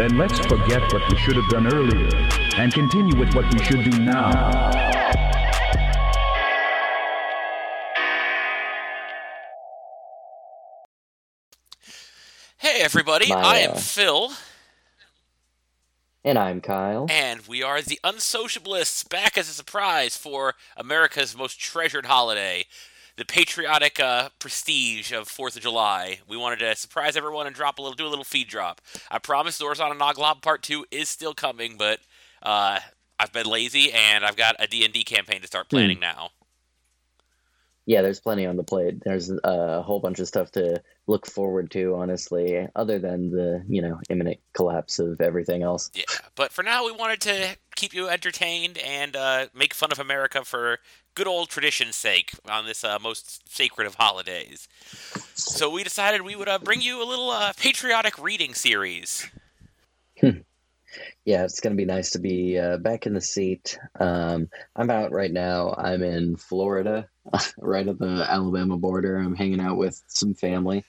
then let's forget what we should have done earlier and continue with what we should do now. Hey, everybody, My, I am uh, Phil, And I'm Kyle. and we are the Unsociablists back as a surprise for America's most treasured holiday, the patriotic uh, prestige of 4th of July. We wanted to surprise everyone and drop a little, do a little feed drop. I promise Doors on a Noglob Part 2 is still coming, but uh, I've been lazy and I've got a D&D campaign to start planning now. Yeah, there's plenty on the plate. There's a whole bunch of stuff to look forward to, honestly, other than the, you know, imminent collapse of everything else. Yeah, but for now, we wanted to keep you entertained and uh, make fun of America for good old tradition's sake on this uh, most sacred of holidays. So we decided we would uh, bring you a little uh, patriotic reading series. Yeah, it's going to be nice to be uh, back in the seat. Um, I'm out right now. I'm in Florida, right at the Alabama border. I'm hanging out with some family.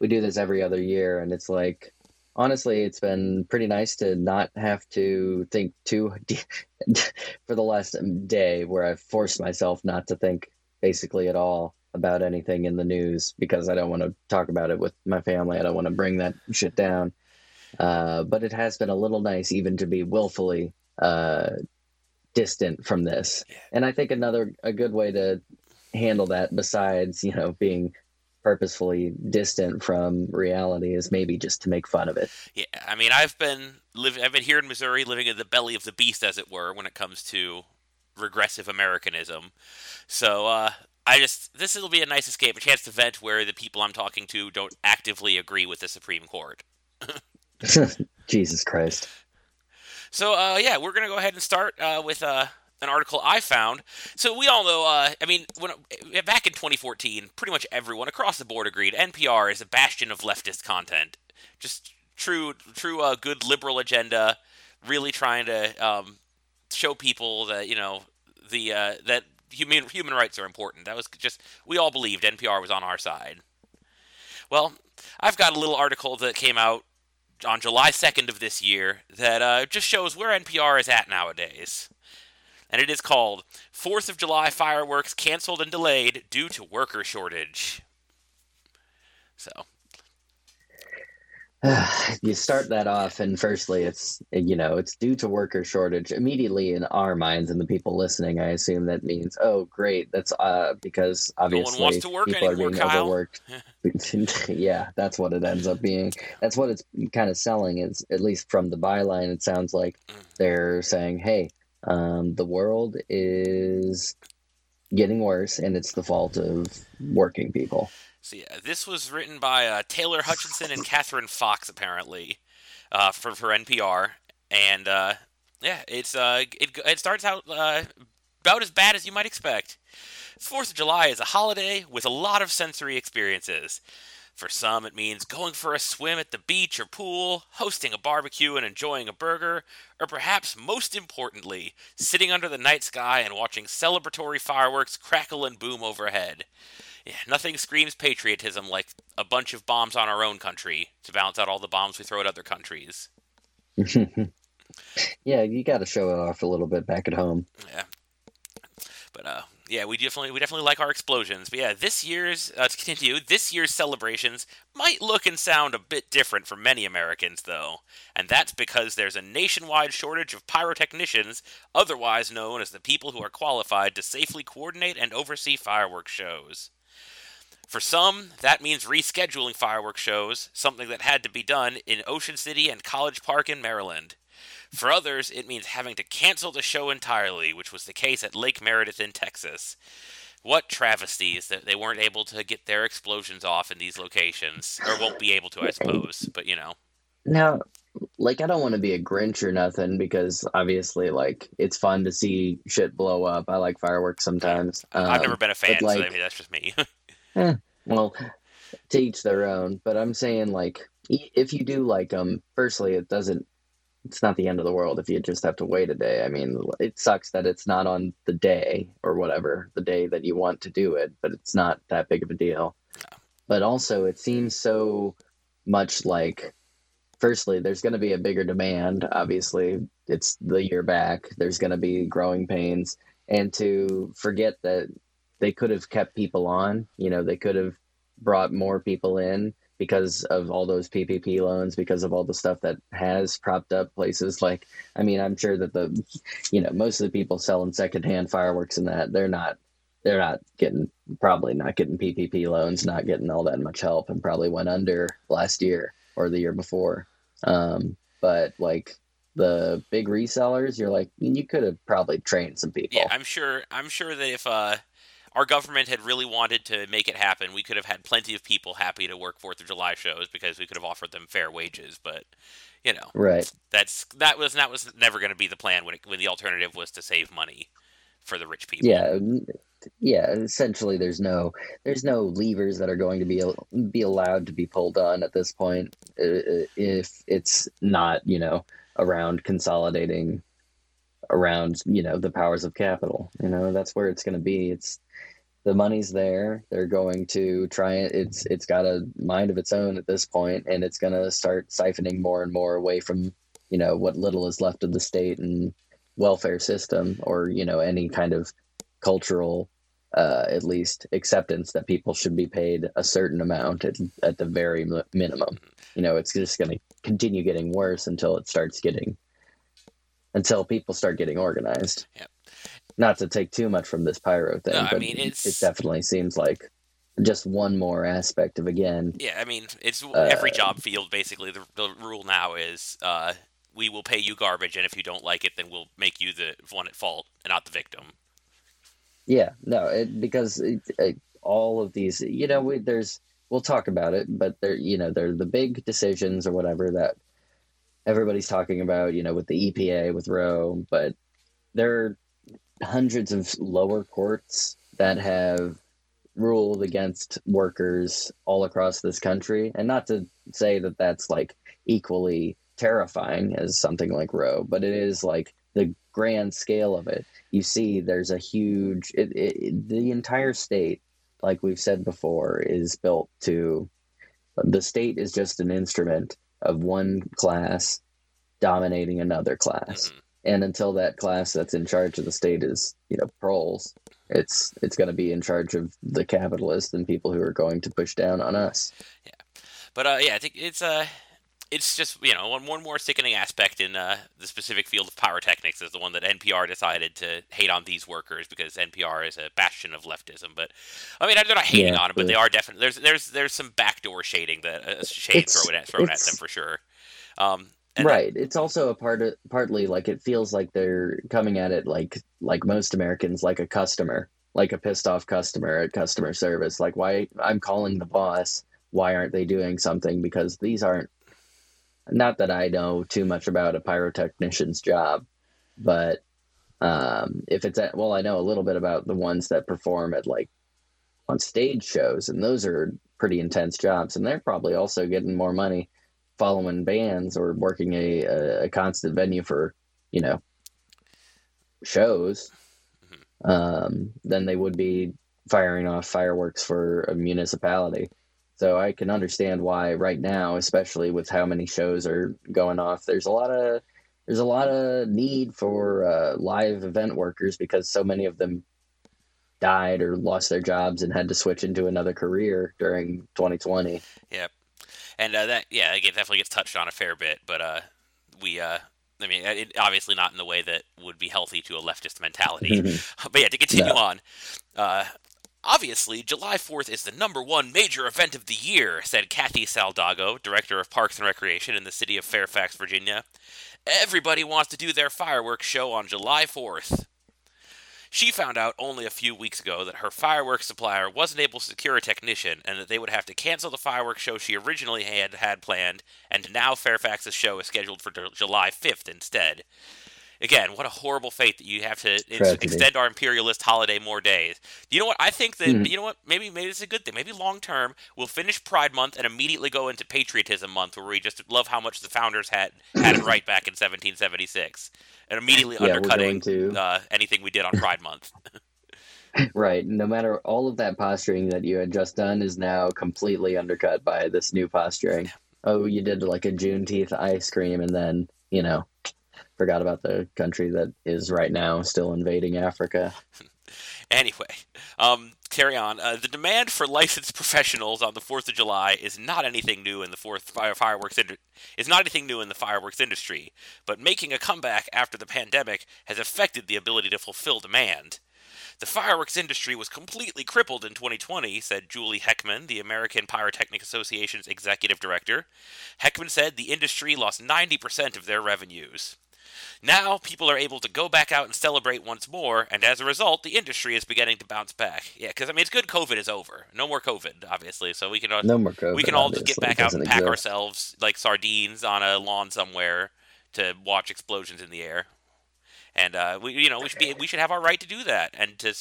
We do this every other year, and it's like, honestly, it's been pretty nice to not have to think too for the last day where I've forced myself not to think basically at all about anything in the news because I don't want to talk about it with my family. I don't want to bring that shit down. Uh, but it has been a little nice even to be willfully uh, distant from this. And I think another a good way to handle that, besides you know being purposefully distant from reality, is maybe just to make fun of it. Yeah, I mean, I've been living, I've been here in Missouri, living in the belly of the beast, as it were, when it comes to regressive Americanism. So uh, I just this will be a nice escape, a chance to vent where the people I'm talking to don't actively agree with the Supreme Court. Jesus Christ. So uh, yeah, we're gonna go ahead and start uh, with uh, an article I found. So we all know, uh, I mean, when back in 2014, pretty much everyone across the board agreed NPR is a bastion of leftist content. Just true, true, uh, good liberal agenda. Really trying to um, show people that you know the uh, that human human rights are important. That was just we all believed NPR was on our side. Well, I've got a little article that came out on July 2nd of this year that uh, just shows where NPR is at nowadays. And it is called 4th of July Fireworks Canceled and Delayed Due to Worker Shortage. So, you start that off, and firstly, it's you know it's due to worker shortage. Immediately in our minds and the people listening, I assume that means oh great, that's uh because obviously wants to work people anymore, are being Kyle. overworked. yeah, that's what it ends up being. That's what it's kind of selling. Is at least from the byline, it sounds like Mm. they're saying, hey, um, the world is getting worse, and it's the fault of working people. so yeah, this was written by uh, Taylor Hutchinson and Catherine Fox, apparently, uh, for, for NPR. And uh, yeah, it's uh, it, it starts out uh, about as bad as you might expect. Fourth of July is a holiday with a lot of sensory experiences. For some, it means going for a swim at the beach or pool, hosting a barbecue and enjoying a burger, or perhaps most importantly, sitting under the night sky and watching celebratory fireworks crackle and boom overhead. Yeah, nothing screams patriotism like a bunch of bombs on our own country to balance out all the bombs we throw at other countries. yeah, you got to show it off a little bit back at home. Yeah. But uh, yeah, we definitely we definitely like our explosions. But yeah, this year's uh, to continue, this year's celebrations might look and sound a bit different for many Americans, though, and that's because there's a nationwide shortage of pyrotechnicians, otherwise known as the people who are qualified to safely coordinate and oversee fireworks shows. For some, that means rescheduling fireworks shows, something that had to be done in Ocean City and College Park in Maryland. For others, it means having to cancel the show entirely, which was the case at Lake Meredith in Texas. What travesties that they weren't able to get their explosions off in these locations, or won't be able to, I suppose. But you know, Now, like, I don't want to be a Grinch or nothing because obviously, like, it's fun to see shit blow up. I like fireworks sometimes. I've Um, never been a fan, but, so maybe that's just me. well, to each their own. But I'm saying, like, if you do like them, firstly, it doesn't. It's not the end of the world if you just have to wait a day. I mean, it sucks that it's not on the day or whatever, the day that you want to do it, but it's not that big of a deal. But also, it seems so much like firstly, there's going to be a bigger demand. Obviously, it's the year back. There's going to be growing pains, and to forget that they could have kept people on. You know, they could have brought more people in because of all those PPP loans, because of all the stuff that has propped up places like, I mean, I'm sure that the, you know, most of the people selling secondhand fireworks and that they're not, they're not getting, probably not getting PPP loans, not getting all that much help, and probably went under last year or the year before. Um, but like the big resellers, you're like, you could have probably trained some people. Yeah, I'm sure. I'm sure that if uh, our government had really wanted to make it happen, we could have had plenty of people happy to work Fourth of July shows because we could have offered them fair wages. But you know, right? That's that was that was never going to be the plan when it, when the alternative was to save money for the rich people. Yeah, yeah. Essentially, there's no there's no levers that are going to be be allowed to be pulled on at this point uh, uh, if it's not you know around consolidating around you know the powers of capital you know that's where it's going to be it's the money's there. They're going to try it. It's it's got a mind of its own at this point, and it's going to start siphoning more and more away from you know what little is left of the state and welfare system, or you know any kind of cultural, uh, at least acceptance that people should be paid a certain amount at, at the very minimum. You know, it's just going to continue getting worse until it starts getting until people start getting organized. Yep not to take too much from this pyro thing, no, but I mean, it's... it definitely seems like just one more aspect of again. Yeah, I mean, it's uh, every job field basically. The, the rule now is uh, we will pay you garbage, and if you don't like it, then we'll make you the one at fault and not the victim. Yeah, no, it, because it, it, all of these, you know, we, there's we'll talk about it, but they're you know they're the big decisions or whatever that everybody's talking about, you know, with the EPA with Roe, but there are hundreds of lower courts that have ruled against workers all across this country. And not to say that that's like equally terrifying as something like Roe, but it is like the grand scale of it. You see, there's a huge, it, it, the entire state, like we've said before, is built to the state is just an instrument of one class dominating another class. Mm-hmm. And until that class that's in charge of the state is you know proles it's it's going to be in charge of the capitalists and people who are going to push down on us. Yeah. But uh, yeah i think it's uh it's just you know one, one more sickening aspect in uh, the specific field of pyrotechnics is the one that NPR decided to hate on these workers because NPR is a bastion of leftism. But I mean, they're not hating yeah, on them, but they are definitely there's there's there's some backdoor shading that uh, shade thrown at thrown at them for sure. Um, and right. That, it's also a part of partly like it feels like they're coming at it like like most Americans, like a customer, like a pissed off customer at customer service. Like why I'm calling the boss. Why aren't they doing something? Because these aren't. Not that I know too much about a pyrotechnician's job, but um, if it's at well, I know a little bit about the ones that perform at like on stage shows, and those are pretty intense jobs, and they're probably also getting more money following bands or working a, a, a constant venue for you know shows mm-hmm. um, than they would be firing off fireworks for a municipality. So I can understand why right now, especially with how many shows are going off, there's a lot of there's a lot of need for uh, live event workers because so many of them died or lost their jobs and had to switch into another career during 2020. Yep and uh, that yeah, again, definitely gets touched on a fair bit. But uh, we, uh, I mean, it, obviously not in the way that would be healthy to a leftist mentality. but yeah, to continue no. on. Uh, obviously, July 4th is the number one major event of the year, said Kathy Saldago, Director of Parks and Recreation in the city of Fairfax, Virginia. Everybody wants to do their fireworks show on July 4th. She found out only a few weeks ago that her fireworks supplier wasn't able to secure a technician and that they would have to cancel the fireworks show she originally had had planned, and now Fairfax's show is scheduled for July 5th instead. Again, what a horrible fate that you have to extend our imperialist holiday more days. You know what? I think that mm-hmm. you know what? Maybe maybe it's a good thing. Maybe long term we'll finish Pride Month and immediately go into Patriotism Month, where we just love how much the founders had had it right back in 1776, and immediately yeah, undercutting to... uh, anything we did on Pride Month. right. No matter all of that posturing that you had just done is now completely undercut by this new posturing. oh, you did like a Juneteenth ice cream, and then you know forgot about the country that is right now still invading Africa. Anyway, um, carry on. Uh, the demand for licensed professionals on the Fourth of July is not anything new in the fourth fire, fireworks ind- is not anything new in the fireworks industry, but making a comeback after the pandemic has affected the ability to fulfill demand. The fireworks industry was completely crippled in 2020, said Julie Heckman, the American Pyrotechnic Association's executive director. Heckman said the industry lost 90% of their revenues. Now people are able to go back out and celebrate once more, and as a result, the industry is beginning to bounce back. Yeah, because I mean, it's good COVID is over. No more COVID, obviously. So we can all, No more COVID. we can all just get back out and pack exist. ourselves like sardines on a lawn somewhere to watch explosions in the air. And uh, we, you know, we should be we should have our right to do that and to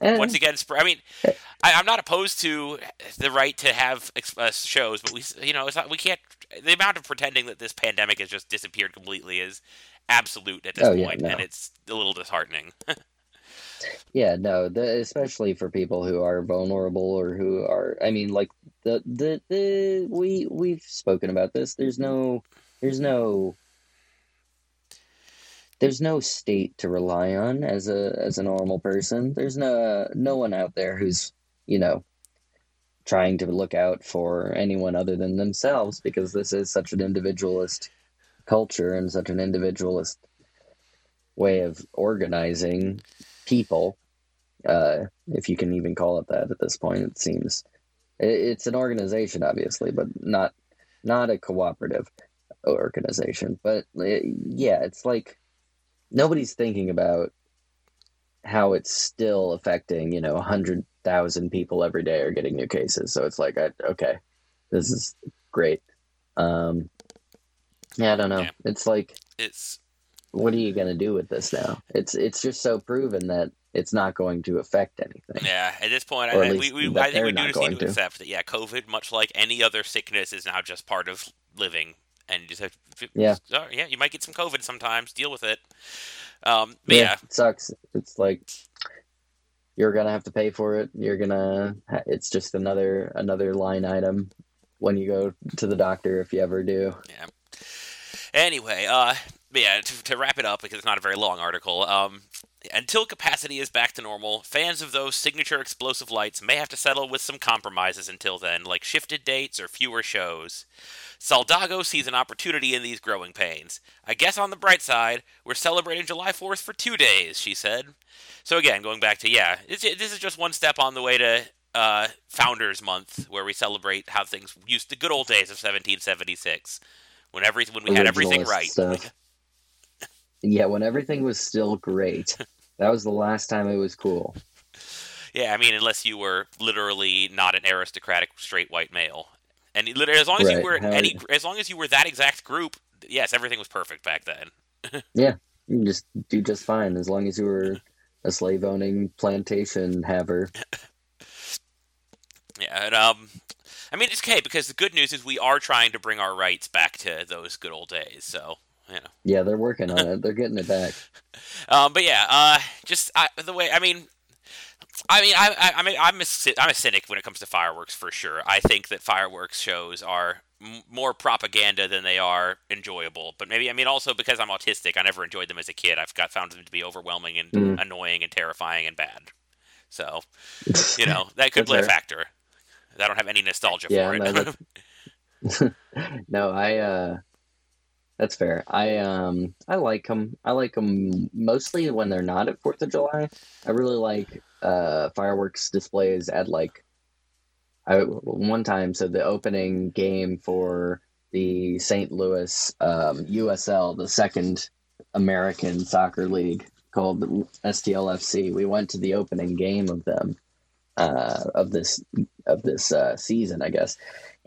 Eh, once again, I mean, I, I'm not opposed to the right to have uh, shows, but we, you know, it's not, we can't. The amount of pretending that this pandemic has just disappeared completely is absolute at this Oh, yeah, no. and it's a little disheartening. Yeah, no, the, especially for people who are vulnerable or who are, I mean, like the the the we we've spoken about this. There's no there's no there's no state to rely on as a as a normal person. There's no no one out there who's, you know, trying to look out for anyone other than themselves because this is such an individualist culture and such an individualist way of organizing people uh, if you can even call it that at this point. It seems it, it's an organization, obviously, but not not a cooperative organization. But uh, yeah, it's like nobody's thinking about how it's still affecting. You know, hundred thousand people every day are getting new cases. So it's like, I, okay, this is great. Um, yeah, I don't know. Yeah. It's like it's what are you going to do with this now? It's it's just so proven that it's not going to affect anything. yeah. At this point, I, we, we, I think we do just need to accept that. Yeah, COVID, much like any other sickness, is now just part of living, and you just have to, Yeah. yeah. You might get some COVID sometimes. Deal with it. Um, but yeah, it sucks. It's like you're gonna have to pay for it. You're gonna. It's just another another line item when you go to the doctor if you ever do. Anyway, uh, yeah, to, to wrap it up because it's not a very long article. Um, until capacity is back to normal, fans of those signature explosive lights may have to settle with some compromises until then, like shifted dates or fewer shows. Saldago sees an opportunity in these growing pains. I guess on the bright side, we're celebrating July 4th for two days, she said. So again, going back to yeah, this is just one step on the way to uh, Founders Month, where we celebrate how things used the good old days of 1776, when every when we had everything right. stuff. Yeah, when everything was still great. That was the last time it was cool. Yeah, I mean, unless you were literally not an aristocratic straight white male, and as long as you were how- any, as long as you were that exact group, yes, everything was perfect back then. Yeah, you can just do just fine as long as you were a slave owning plantation haver. Yeah, and um, I mean, it's okay because the good news is we are trying to bring our rights back to those good old days. So you know, Yeah, they're working on it. They're getting it back. um, but yeah, uh, just I, the way I mean. I mean, I, I, I mean, I'm a, I'm a cynic when it comes to fireworks for sure. I think that fireworks shows are m- more propaganda than they are enjoyable. But maybe, I mean, also because I'm autistic, I never enjoyed them as a kid. I've got found them to be overwhelming and Mm. annoying and terrifying and bad. So, you know, that could play a factor. I don't have any nostalgia Yeah, for it. no, that's- no, I uh that's fair. I um I like them. I like them mostly when they're not at 4th of July. I really like uh fireworks displays at like I one time so the opening game for the St. Louis um USL, the second American soccer league called the STLFC. We went to the opening game of them uh of this of this uh season, I guess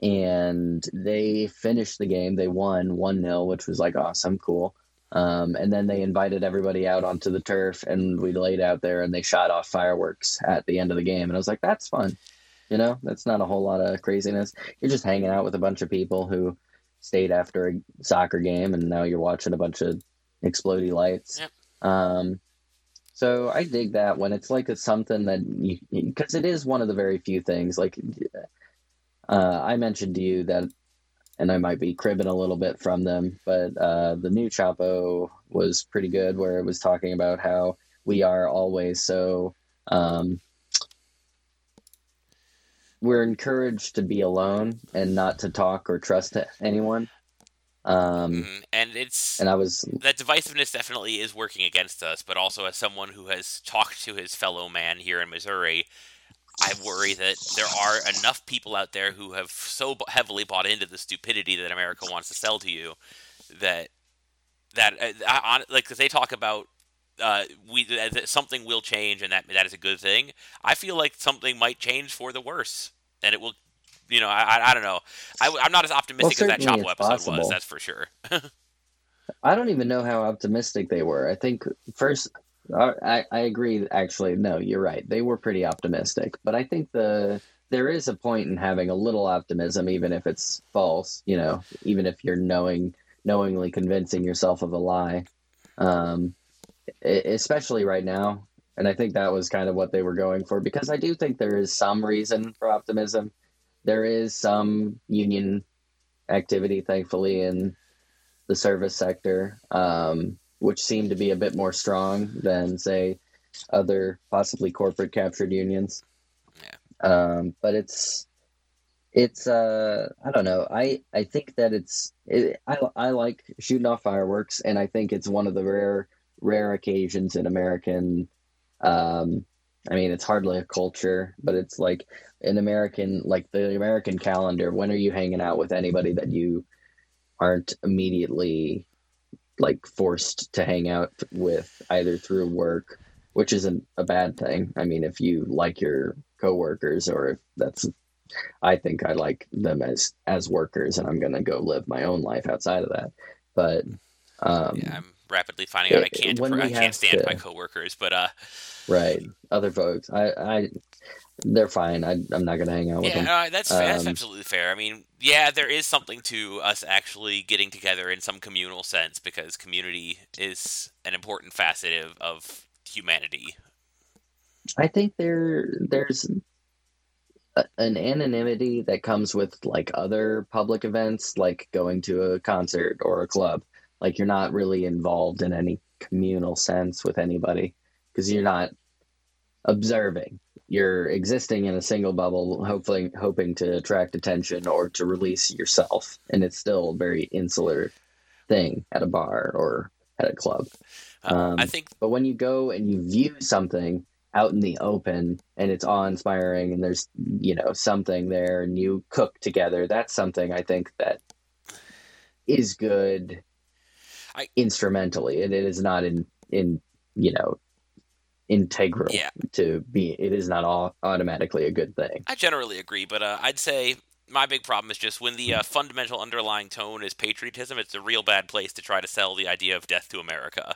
and they finished the game. They won 1 0, which was like awesome, cool. Um, and then they invited everybody out onto the turf, and we laid out there and they shot off fireworks at the end of the game. And I was like, that's fun. You know, that's not a whole lot of craziness. You're just hanging out with a bunch of people who stayed after a soccer game, and now you're watching a bunch of explodey lights. Yep. Um, so I dig that when it's like it's something that because it is one of the very few things like uh, I mentioned to you that and I might be cribbing a little bit from them, but uh, the new Chapo was pretty good, where it was talking about how we are always so. Um, we're encouraged to be alone and not to talk or trust anyone. Um, Mhm. And it's and I was that divisiveness definitely is working against us, but also as someone who has talked to his fellow man here in Missouri, I worry that there are enough people out there who have so heavily bought into the stupidity that America wants to sell to you that that uh, like 'cause they talk about uh, we that something will change and that that is a good thing. I feel like something might change for the worse, and it will. You know, I, I, don't know. I, am not as optimistic as that it's episode was. That's for sure. I don't even know how optimistic they were. I think first, I I agree. Actually, no, you're right. They were pretty optimistic, but I think the there is a point in having a little optimism, even if it's false. You know, even if you're knowing knowingly convincing yourself of a lie, um, especially right now. And I think that was kind of what they were going for because I do think there is some reason for optimism. There is some union activity, thankfully, in the service sector, um, which seem to be a bit more strong than, say, other possibly corporate captured unions. Um, but it's it's uh I don't know. I I think that it's it, I I like shooting off fireworks, and I think it's one of the rare rare occasions in American. Um, I mean, it's hardly a culture, but it's like an American, like the American calendar. When are you hanging out with anybody that you aren't immediately like forced to hang out with either through work, which isn't a bad thing. I mean, if you like your coworkers or if that's I think I like them as as workers and I'm going to go live my own life outside of that. But um Yeah, I'm rapidly finding out I can't I can't stand to- my coworkers, but uh, right, other folks, I I they're fine. I I'm not going to hang out with yeah, them. uh, that's that's Um, absolutely fair. I mean, yeah, there is something to us actually getting together in some communal sense because community is an important facet of, of humanity. I think there there's a, an anonymity that comes with like other public events, like going to a concert or a club. Like you're not really involved in any communal sense with anybody because you're not observing. You're existing in a single bubble, hopefully hoping to attract attention or to release yourself, and it's still a very insular thing at a bar or at a club. Uh, I Um, think But when you go and you view something out in the open and it's awe inspiring and there's, you know, something there and you cook together, that's something I think that is good I- instrumentally. And it is not in, in, you know, integral Yeah. to be, it is not all automatically a good thing. I generally agree, but uh, I'd say my big problem is just when the uh, fundamental underlying tone is patriotism. It's a real bad place to try to sell the idea of death to America.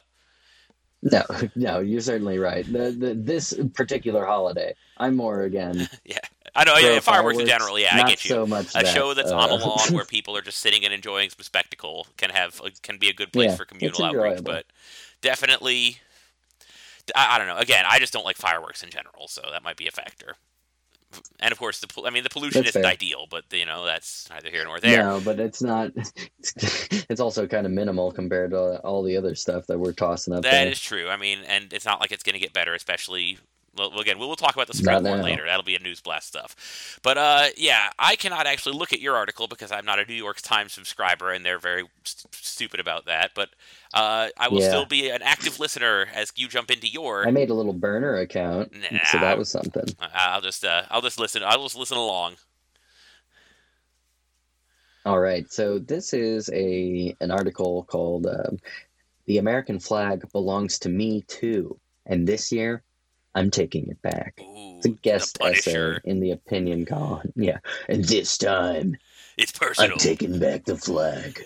No, no, you're certainly right. The, the, this particular holiday, I'm more again. Yeah, I know. Yeah, fireworks in general. Yeah, I get you. So much a that, show that's on a uh, lawn where people are just sitting and enjoying some spectacle can have can be a good place Yeah, for communal outreach. But definitely, I, I don't know. Again, I just don't like fireworks in general, so that might be a factor. And of course, the I mean, the pollution That's isn't fair. ideal, but you know that's neither here nor there. No, but it's not. It's also kind of minimal compared to all the other stuff that we're tossing up That there. is true. I mean, and it's not like it's going to get better, especially. Well, again, we'll, we'll talk about the spread more later. That'll be a news blast stuff. But uh, yeah, I cannot actually look at your article because I'm not a New York Times subscriber, and they're very st- stupid about that. But uh, I will Yeah. still be an active listener as you jump into your. I made a little burner account, so that was something. I'll just uh, I'll just listen. I'll just listen along. All right, so this is a an article called um, "The American Flag Belongs to Me Too," and this year I'm taking it back. Ooh, It's a guest essay in the opinion column. Yeah, and this time It's personal. I'm taking back the flag.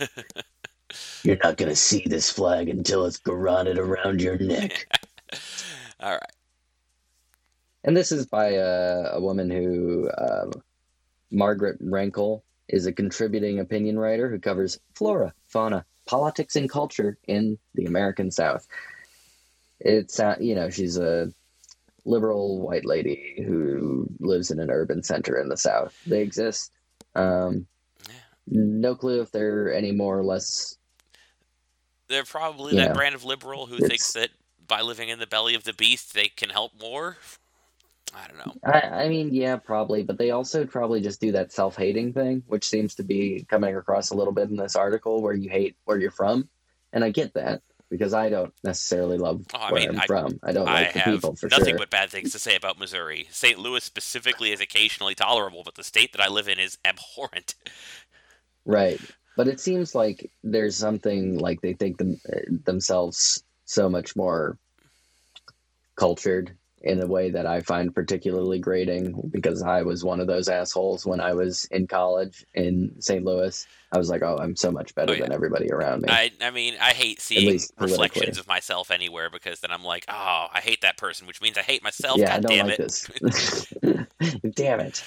You're not gonna see this flag until it's garroted around your neck. All right. And this is by a, a woman who, uh, Margaret Renkl, is a contributing opinion writer who covers flora, fauna, politics, and culture in the American South. It's, uh, you know, she's a liberal white lady who lives in an urban center in the South. They exist. Um, no clue if they're any more or less. They're probably that know, brand of liberal who thinks that by living in the belly of the beast they can help more. I don't know. I, I mean, yeah, probably, but they also probably just do that self-hating thing, which seems to be coming across a little bit in this article, where you hate where you're from, and I get that because I don't necessarily love Oh, I where mean, I'm I- from. I don't I like the have people for nothing sure. but bad things to say about Missouri. St. Louis specifically is occasionally tolerable, but the state that I live in is abhorrent. Right. But it seems like there's something like they think them, uh, themselves so much more cultured in a way that I find particularly grating because I was one of those assholes when I was in college in St. Louis. I was like, oh, I'm so much better Oh, yeah. than everybody around me. I, I mean, I hate seeing reflections of myself anywhere because then I'm like, oh, I hate that person, which means I hate myself. yeah, I God don't damn like it. this. Damn it.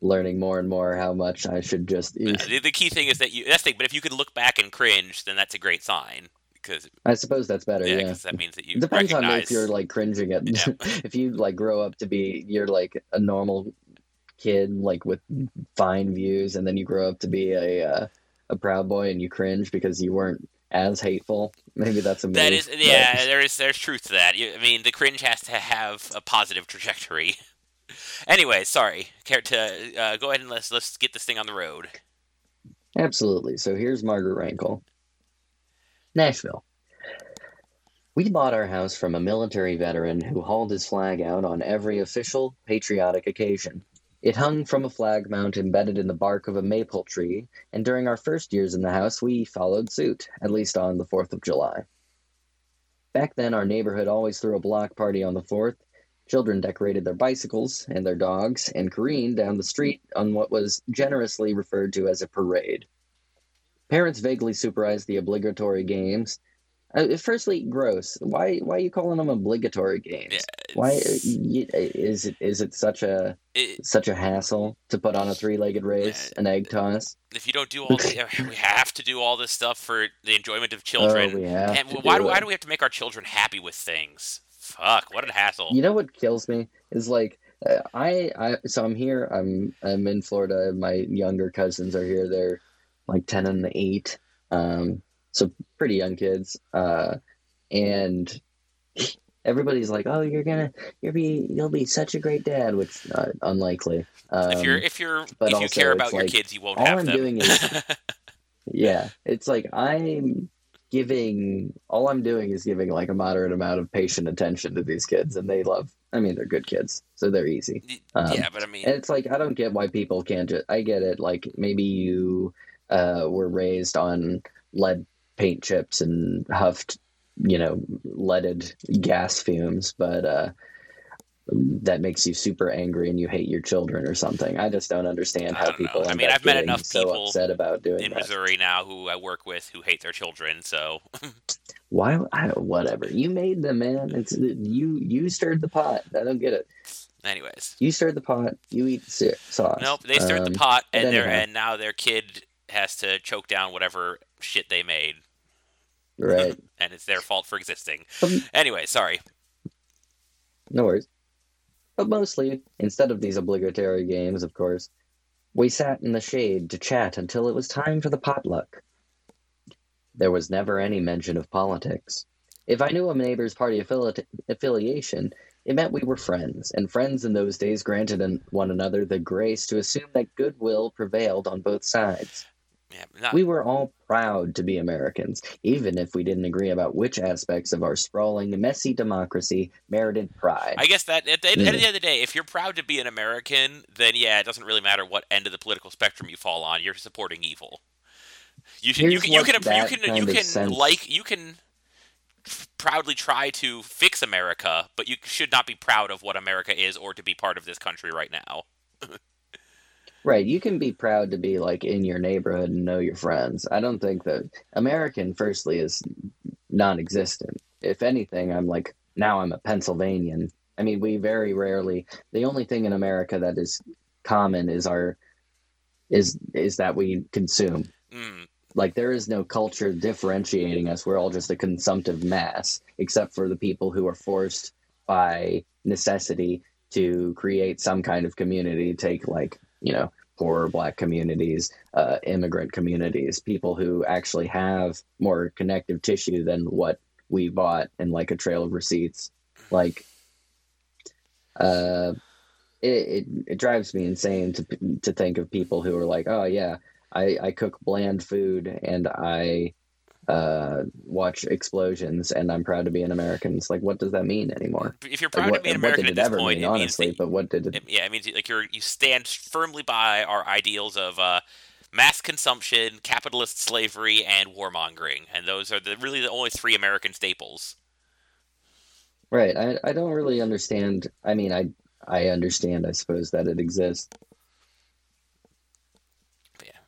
Learning more and more how much I should just. The, the key thing is that you that's the thing. But if you can look back and cringe, then that's a great sign because I suppose that's better. yeah, Yeah. 'cause that means that you depends on if you're like cringing at Yeah. if you like grow up to be you're like a normal kid like with fine views and then you grow up to be a uh, a proud boy and you cringe because you weren't as hateful maybe that's a move, that is, but- yeah, there is there's truth to that. I mean, the cringe has to have a positive trajectory. anyway, sorry. Care to uh, go ahead and let's let's get this thing on the road. absolutely so here's margaret renkl nashville we bought our house from a military veteran who hauled his flag out on every official patriotic occasion it hung from a flag mount embedded in the bark of a maple tree and during our first years in the house, we followed suit, at least on the 4th of July. Back then, our neighborhood always threw a block party on the 4th. Children decorated their bicycles and their dogs and careened down the street on what was generously referred to as a parade. Parents vaguely supervised the obligatory games. Uh, firstly, gross. Why? Why are you calling them obligatory games? Yeah, Why it's- is it? Is it such a it- such a hassle to put on a three-legged race, an egg toss? if you don't do all the, we have to do all this stuff for the enjoyment of children. Oh, we have and why do why do we have to make our children happy with things? Fuck, what a hassle. You know what kills me is like uh, I I so I'm here. I'm I'm in Florida. My younger cousins are here. They're like ten and eight. Um, so pretty young kids. Uh, and everybody's like, "Oh, you're gonna you'll be you'll be such a great dad," which uh, unlikely. Um, if you're if you're if you care about your like, kids, you won't all have I'm them. doing is- Yeah, it's like I'm giving all I'm doing is giving like a moderate amount of patient attention to these kids, and they love. I mean, they're good kids, so they're easy. Um, yeah, but I mean, And it's like I don't get why people can't just. I get it. Like maybe you uh, were raised on lead paint chips and huffed, you know, leaded gas fumes, but uh, that makes you super angry and you hate your children or something. I just don't understand I how don't people. I mean, I've met enough so people upset about doing in that. Missouri now who I work with who hate their children. So Why? I don't, whatever. You made them, man. It's you. You stirred the pot. I don't get it. anyways, You stirred the pot. You eat sa- sauce. nope, they stirred Um, the pot, and they and now their kid has to choke down whatever shit they made, Right. and it's their fault for existing. Um, Anyway, sorry. No worries. But mostly, instead of these obligatory games, of course, we sat in the shade to chat until it was time for the potluck. There was never any mention of politics. If I knew a neighbor's party affili- affiliation, it meant we were friends, and friends in those days granted one another the grace to assume that goodwill prevailed on both sides. Yeah, not, We were all proud to be Americans, even if we didn't agree about which aspects of our sprawling, messy democracy merited pride. I guess that at the, at the end of mm. the day, if you're proud to be an American, then yeah, it doesn't really matter what end of the political spectrum you fall on. You're supporting evil. You can you can you can you can you can like you can proudly try to fix America, but you should not be proud of what America is or to be part of this country right now. Right, you can be proud to be like in your neighborhood and know your friends. I don't think that American, firstly, is non-existent. If anything, I'm like now I'm a Pennsylvanian. I mean, we very rarely. The only thing in America that is common is our is is that we consume. Mm, Like there is no culture differentiating us. We're all just a consumptive mass, except for the people who are forced by necessity to create some kind of community. Take like you know poor black communities, uh, immigrant communities, people who actually have more connective tissue than what we bought in like a trail of receipts. Like, uh, it, it, it drives me insane to to think of people who are like, oh yeah, I, I cook bland food and I uh, watch explosions and I'm proud to be an American. It's like, what does that mean anymore? If you're proud Like, what, to be an American at it this point, mean, honestly? that but what did it? It- yeah, I mean, like you're you stand firmly by our ideals of uh, mass consumption, capitalist slavery, and warmongering, and those are the really the only three American staples. Right. I, I don't really understand. I mean, I I understand, I suppose, that it exists.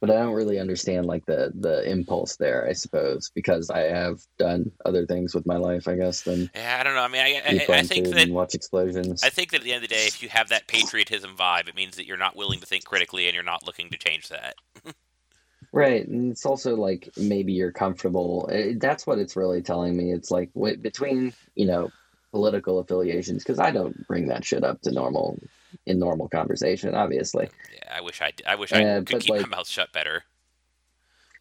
But I don't really understand like the the impulse there, I suppose, because I have done other things with my life, I guess, than Yeah, I don't know. I mean, I, I, I think that watch explosions. I think that at the end of the day, if you have that patriotism vibe, it means that you're not willing to think critically and you're not looking to change that. Right, and it's also like maybe you're comfortable. eh, That's what it's really telling me. It's like w- between you know political affiliations, because I don't bring that shit up to normal in normal conversation. Obviously, Yeah, I wish I I wish I Uh, could keep like- my mouth shut better.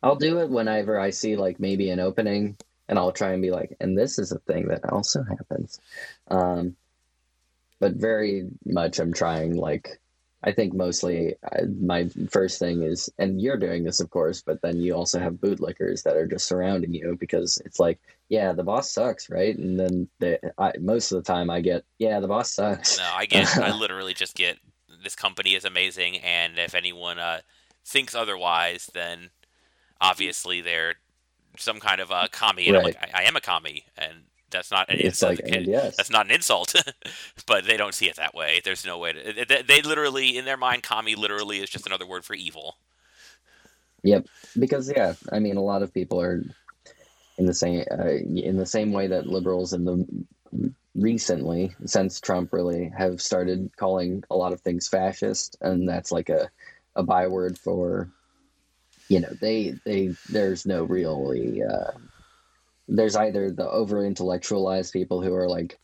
I'll do it whenever I see like maybe an opening, and I'll try and be like, and this is a thing that also happens. Um, but very much, I'm trying like. I think mostly I, my first thing is, and you're doing this, of course, but then you also have bootlickers that are just surrounding you because it's like, yeah, the boss sucks, right? And then they, I, most of the time I get, yeah, the boss sucks. No, I get. I literally just get this company is amazing, and if anyone uh, thinks otherwise, then obviously they're some kind of a commie. And I'm Right. like, I, I am a commie, and that's not an It's insult. like, yes, That's not an insult, but they don't see it that way. There's no way to. They, they literally, in their mind, commie literally is just another word for evil. Yep, because yeah, I mean, a lot of people are in the same uh, in the same way that liberals in the recently since Trump really have started calling a lot of things fascist, and that's like a a byword for you know they they there's no really uh, there's either the over intellectualized people who are like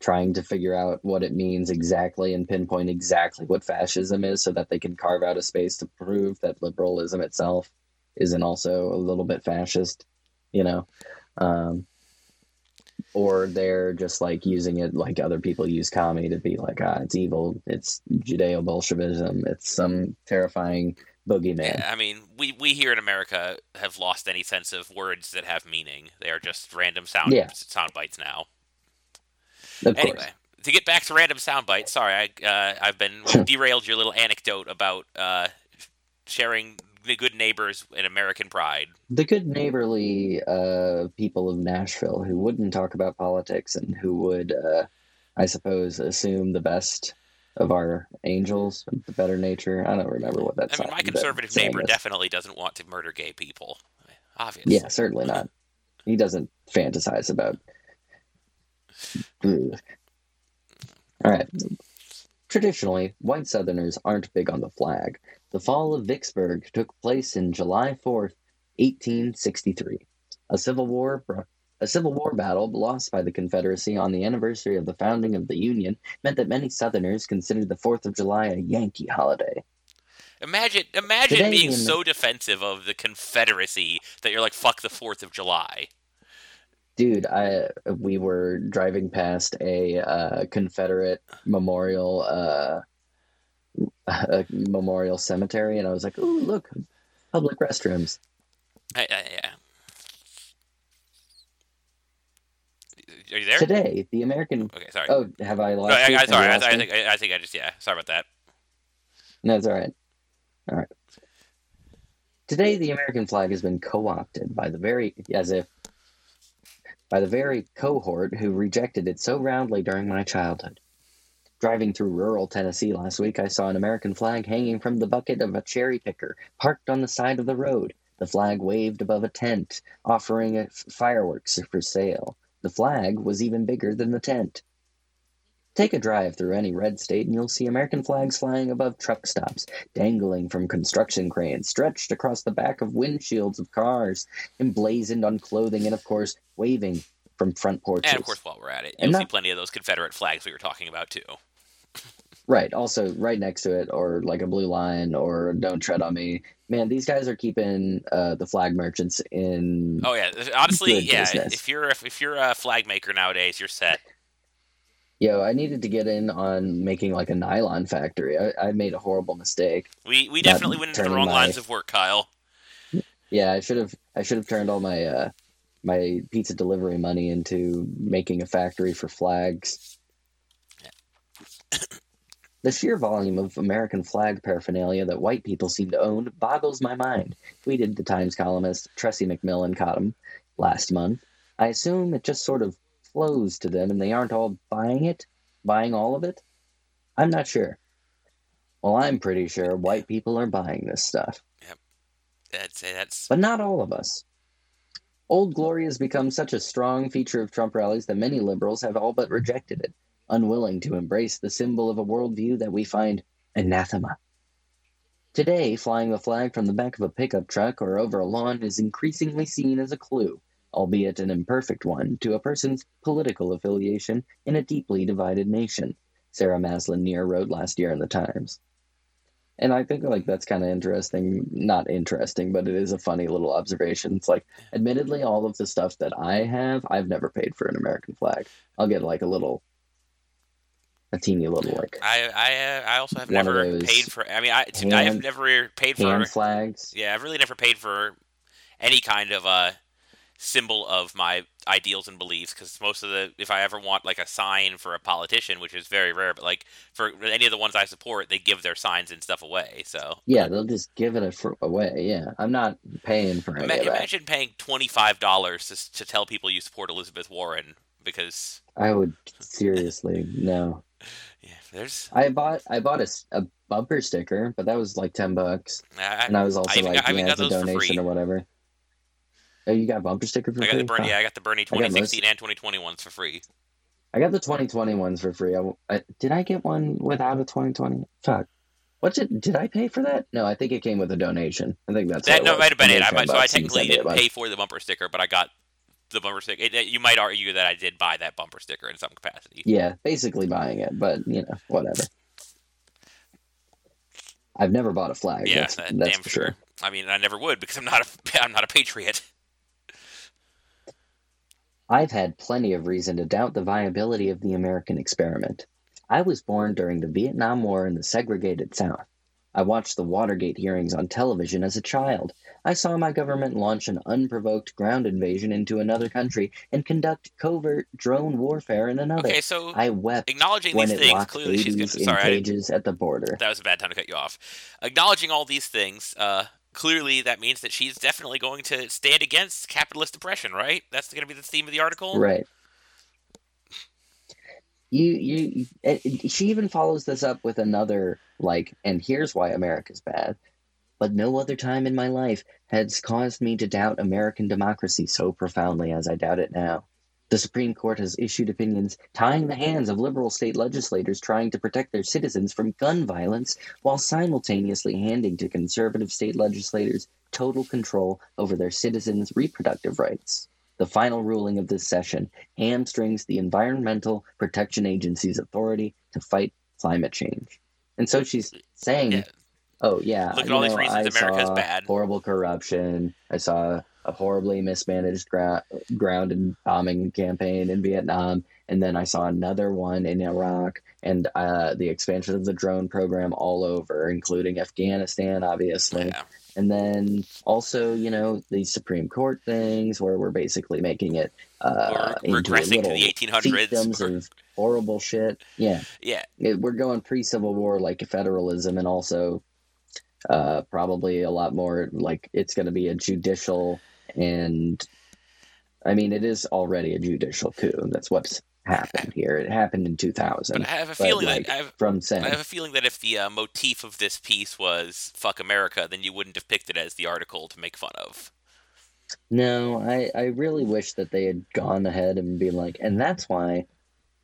trying to figure out what it means exactly and pinpoint exactly what fascism is so that they can carve out a space to prove that liberalism itself isn't also a little bit fascist, you know. Um, or they're just like using it like other people use commie to be like, ah, it's evil, it's Judeo Bolshevism, it's some terrifying boogeyman. Yeah, I mean, we, we here in America have lost any sense of words that have meaning. They are just random sound Yeah. sound bites now. Of Anyway, course. to get back to random sound bites. Sorry, I uh, I've been derailed your little anecdote about uh, sharing the good neighbors and American pride. The good neighborly uh, people of Nashville who wouldn't talk about politics and who would, uh, I suppose, assume the best of our angels, the better nature. I don't remember what that's. I mean, my conservative neighbor definitely doesn't want to murder gay people. Obviously. Yeah, certainly not. He doesn't fantasize about. All right. Traditionally, white Southerners aren't big on the flag. The fall of Vicksburg took place in July 4th, 1863. A Civil War a Civil War battle lost by the Confederacy on the anniversary of the founding of the Union meant that many Southerners considered the 4th of July a Yankee holiday. Imagine, imagine Today being in the- so defensive of the Confederacy that you're like, "Fuck the Fourth of July." Dude, I we were driving past a uh, Confederate memorial uh, a memorial cemetery, and I was like, "Ooh, look, public restrooms." I, I, yeah. Are you there? Today, the American. Okay, sorry. Oh, have I lost? no, I? I, sorry. I, I think I, I think I just yeah. Sorry about that. No, it's all right. All right. Today, the American flag has been co-opted by the very, as if, by the very cohort who rejected it so roundly during my childhood. Driving through rural Tennessee last week, I saw an American flag hanging from the bucket of a cherry picker parked on the side of the road. The flag waved above a tent, offering fireworks for sale. The flag was even bigger than the tent. Take a drive through any red state and you'll see American flags flying above truck stops, dangling from construction cranes, stretched across the back of windshields of cars, emblazoned on clothing, and of course, waving from front porches. And of course, while we're at it, you'll see plenty of those Confederate flags we were talking about too. Right. Also, right next to it, or like a blue line, or "Don't tread on me." Man, these guys are keeping uh, the flag merchants in. Oh yeah, honestly, yeah. business. If you're a, if you're a flag maker nowadays, you're set. Yo, I needed to get in on making like a nylon factory. I, I made a horrible mistake. We we definitely went into the wrong my- lines of work, Kyle. Yeah, I should have. I should have turned all my uh, my pizza delivery money into making a factory for flags. The sheer volume of American flag paraphernalia that white people seem to own boggles my mind, tweeted the Times columnist Tressie McMillan Cottom last month. I assume it just sort of flows to them and they aren't all buying it, buying all of it? I'm not sure. Well, I'm pretty sure white people are buying this stuff, I'd say that's but not all of us. Old Glory has become such a strong feature of Trump rallies that many liberals have all but rejected it, unwilling to embrace the symbol of a worldview that we find anathema. Today, flying the flag from the back of a pickup truck or over a lawn is increasingly seen as a clue, albeit an imperfect one, to a person's political affiliation in a deeply divided nation, Sarah Maslin Nir wrote last year in the Times. And I think like that's kind of interesting. Not interesting, but it is a funny little observation. It's like, admittedly, all of the stuff that I have, I've never paid for an American flag. I'll get like a little, a teeny little like I I uh, I also have never paid for. I mean, I I have never paid for. hand flags. Yeah, I've really never paid for any kind of uh symbol of my ideals and beliefs because most of the if I ever want like a sign for a politician, which is very rare, but like for any of the ones I support, they give their signs and stuff away. So Yeah, they'll just give it a fr- away. Yeah, I'm not paying for it Ima- of that. imagine paying twenty five dollars to to tell people you support Elizabeth Warren because I would seriously no. yeah, there's I bought I bought a, a bumper sticker, but that was like ten bucks, I, and I was also even like, got- I yeah, it's a donation or whatever. Oh, you got a bumper sticker for I got free? the Bernie. Huh. I got the Bernie I got most- 2016 and 2020 ones for free. I got the 2020 ones for free. I, I- did I get one without a 2020? Fuck. What did did I pay for that? No, I think it came with a donation. I think that's That no, it it might have been it. I might, so I bucks and you technically sent me a didn't pay for the bumper sticker, but I got the bumper sticker. It, it- you might argue that I did buy that bumper sticker in some capacity. Yeah, basically buying it, but you know, whatever. I've never bought a flag. Yeah, that's, that- that's damn for sure. sure. I mean, I never would because I'm not a I'm not a patriot. I've had plenty of reason to doubt the viability of the American experiment. I was born during the Vietnam War in the segregated South. I watched the Watergate hearings on television as a child. I saw my government launch an unprovoked ground invasion into another country and conduct covert drone warfare in another. Okay, so I wept acknowledging when these it things, locked clearly she's gonna. babies in Sorry, I didn't, cages at the border. that was a bad time to cut you off. Acknowledging all these things, uh, clearly that means that she's definitely going to stand against capitalist oppression, right? That's going to be the theme of the article. Right. You, you, she even follows this up with another, like, and here's why America's bad. But no other time in my life has caused me to doubt American democracy so profoundly as I doubt it now. The Supreme Court has issued opinions tying the hands of liberal state legislators trying to protect their citizens from gun violence while simultaneously handing to conservative state legislators total control over their citizens' reproductive rights. The final ruling of this session hamstrings the Environmental Protection Agency's authority to fight climate change. And so she's saying, Yeah. "Oh yeah, Look at all these reasons I America's bad." Horrible corruption. I saw a horribly mismanaged gra- ground and bombing campaign in Vietnam, and then I saw another one in Iraq, and uh, the expansion of the drone program all over, including Afghanistan, obviously." Yeah. and then also you know these Supreme Court things where we're basically making it uh, We're into regressing to the 1800s. fiefdoms of horrible shit. Yeah, Yeah. it, we're going pre-Civil War like federalism, and also uh, probably a lot more like it's going to be a judicial and I mean it is already a judicial coup. That's what's happened here. It happened in 2000. But I have a feeling like, that I have, from I have a feeling that if the uh, motif of this piece was "fuck America," then you wouldn't have picked it as the article to make fun of. No, I, I really wish that they had gone ahead and been like, and that's why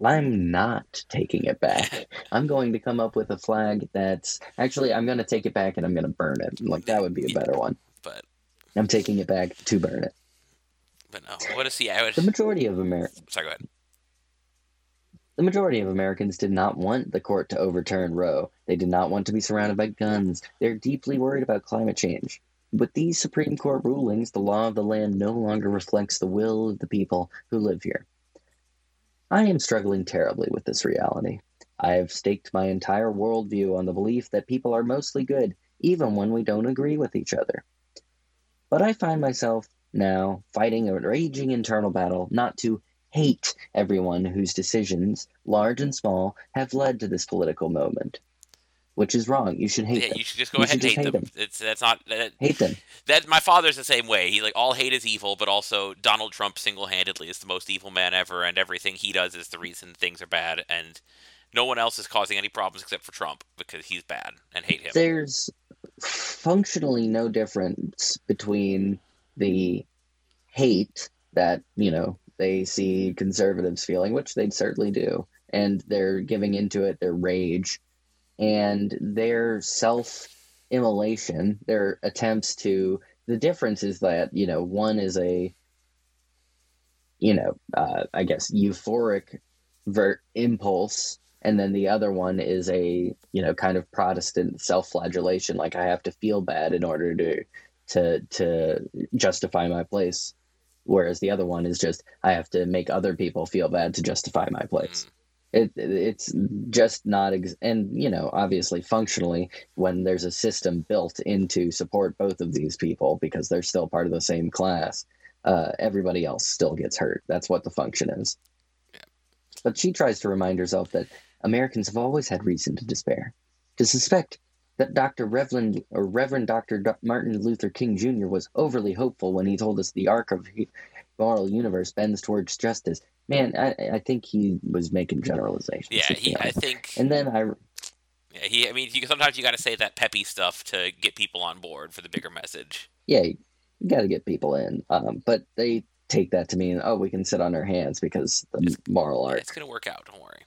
I'm not taking it back. I'm going to come up with a flag that's actually I'm going to take it back and I'm going to burn it. Like that would be a better one. But I'm taking it back to burn it. but no, what is he? I would. The majority of America, Sorry, go ahead. The majority of Americans did not want the court to overturn Roe. They did not want to be surrounded by guns. They're deeply worried about climate change. With these Supreme Court rulings, the law of the land no longer reflects the will of the people who live here. I am struggling terribly with this reality. I have staked my entire worldview on the belief that people are mostly good, even when we don't agree with each other. But I find myself now fighting a raging internal battle not to hate everyone whose decisions, large and small, have led to this political moment. Which is wrong. You should hate Yeah, them. you should just go You ahead and should hate just them. It's that's not that, Hate them. that. My father's the same way. He like all hate is evil, but also Donald Trump single-handedly is the most evil man ever, and everything he does is the reason things are bad, and no one else is causing any problems except for Trump because he's bad and hate him. There's functionally no difference between the hate that, you know, they see conservatives feeling, which they certainly do, and they're giving into it their rage and their self immolation, their attempts to. The difference is that, you know, one is a, you know, uh, I guess euphoric ver- impulse and then the other one is a you know kind of protestant self-flagellation like i have to feel bad in order to to to justify my place whereas the other one is just i have to make other people feel bad to justify my place it, it's just not ex- and you know obviously functionally when there's a system built in to support both of these people because they're still part of the same class uh, everybody else still gets hurt that's what the function is but she tries to remind herself that Americans have always had reason to despair, to suspect that Dr. Reverend or Reverend Dr. D- Martin Luther King Jr. was overly hopeful when he told us the arc of the moral universe bends towards justice. Man, I, I think he was making generalizations. Yeah, he. I think. and then I, Yeah, he. I mean, you, sometimes you got to say that peppy stuff to get people on board for the bigger message. yeah, you got to get people in. Um, but they take that to mean, oh, we can sit on our hands because the moral Yeah, arc. it's gonna work out. Don't worry.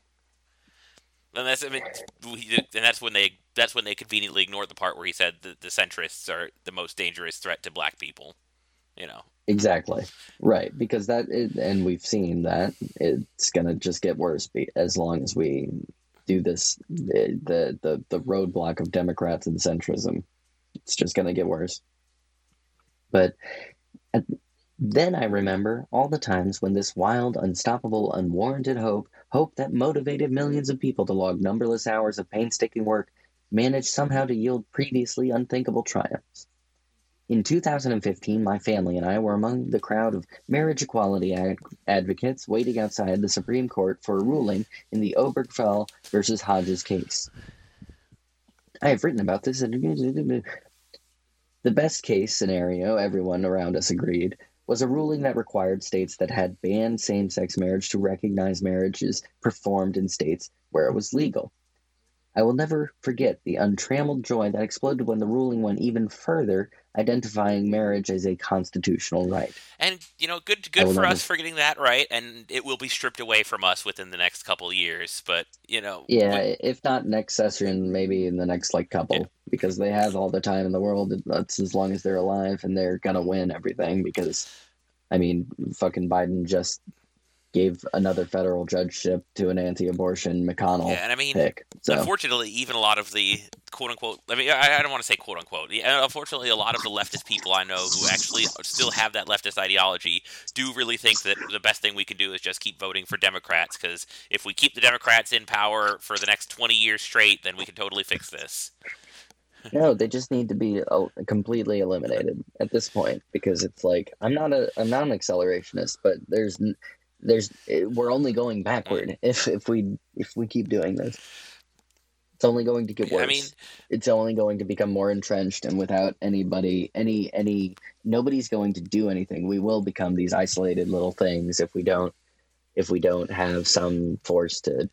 And that's I mean, and that's when they that's when they conveniently ignored the part where he said that the centrists are the most dangerous threat to black people. You know. Exactly. Right. Because that, and we've seen that it's going to just get worse as long as we do this, the, the, the, the roadblock of Democrats and centrism. It's just going to get worse. But at, then I remember all the times when this wild, unstoppable, unwarranted hope, hope that motivated millions of people to log numberless hours of painstaking work, managed somehow to yield previously unthinkable triumphs. In 2015, my family and I were among the crowd of marriage equality ad- advocates waiting outside the Supreme Court for a ruling in the Obergefell versus Hodges case. I have written about this. The best case scenario, everyone around us agreed, was a ruling that required states that had banned same sex marriage to recognize marriages performed in states where it was legal. I will never forget the untrammeled joy that exploded when the ruling went even further, identifying marriage as a constitutional right. And you know, good good for never- us for getting that right, and it will be stripped away from us within the next couple years. But you know, Yeah, we- if not next session, maybe in the next like couple, Yeah. because they have all the time in the world. That's as long as they're alive, and they're gonna win everything. Because, I mean, fucking Biden just gave another federal judgeship to an anti-abortion McConnell yeah, and I mean, pick. So unfortunately, even a lot of the quote unquote, I mean, I, I don't want to say quote unquote. Unfortunately, a lot of the leftist people I know who actually still have that leftist ideology do really think that the best thing we can do is just keep voting for Democrats because if we keep the Democrats in power for the next 20 years straight, then we can totally fix this. no, they just need to be uh, completely eliminated at this point because it's like I'm not a I'm not an accelerationist, but there's there's eh, we're only going backward if if we if we keep doing this. It's only going to get worse. I mean- it's only going to become more entrenched, and without anybody, any any nobody's going to do anything. We will become these isolated little things if we don't if we don't have some force to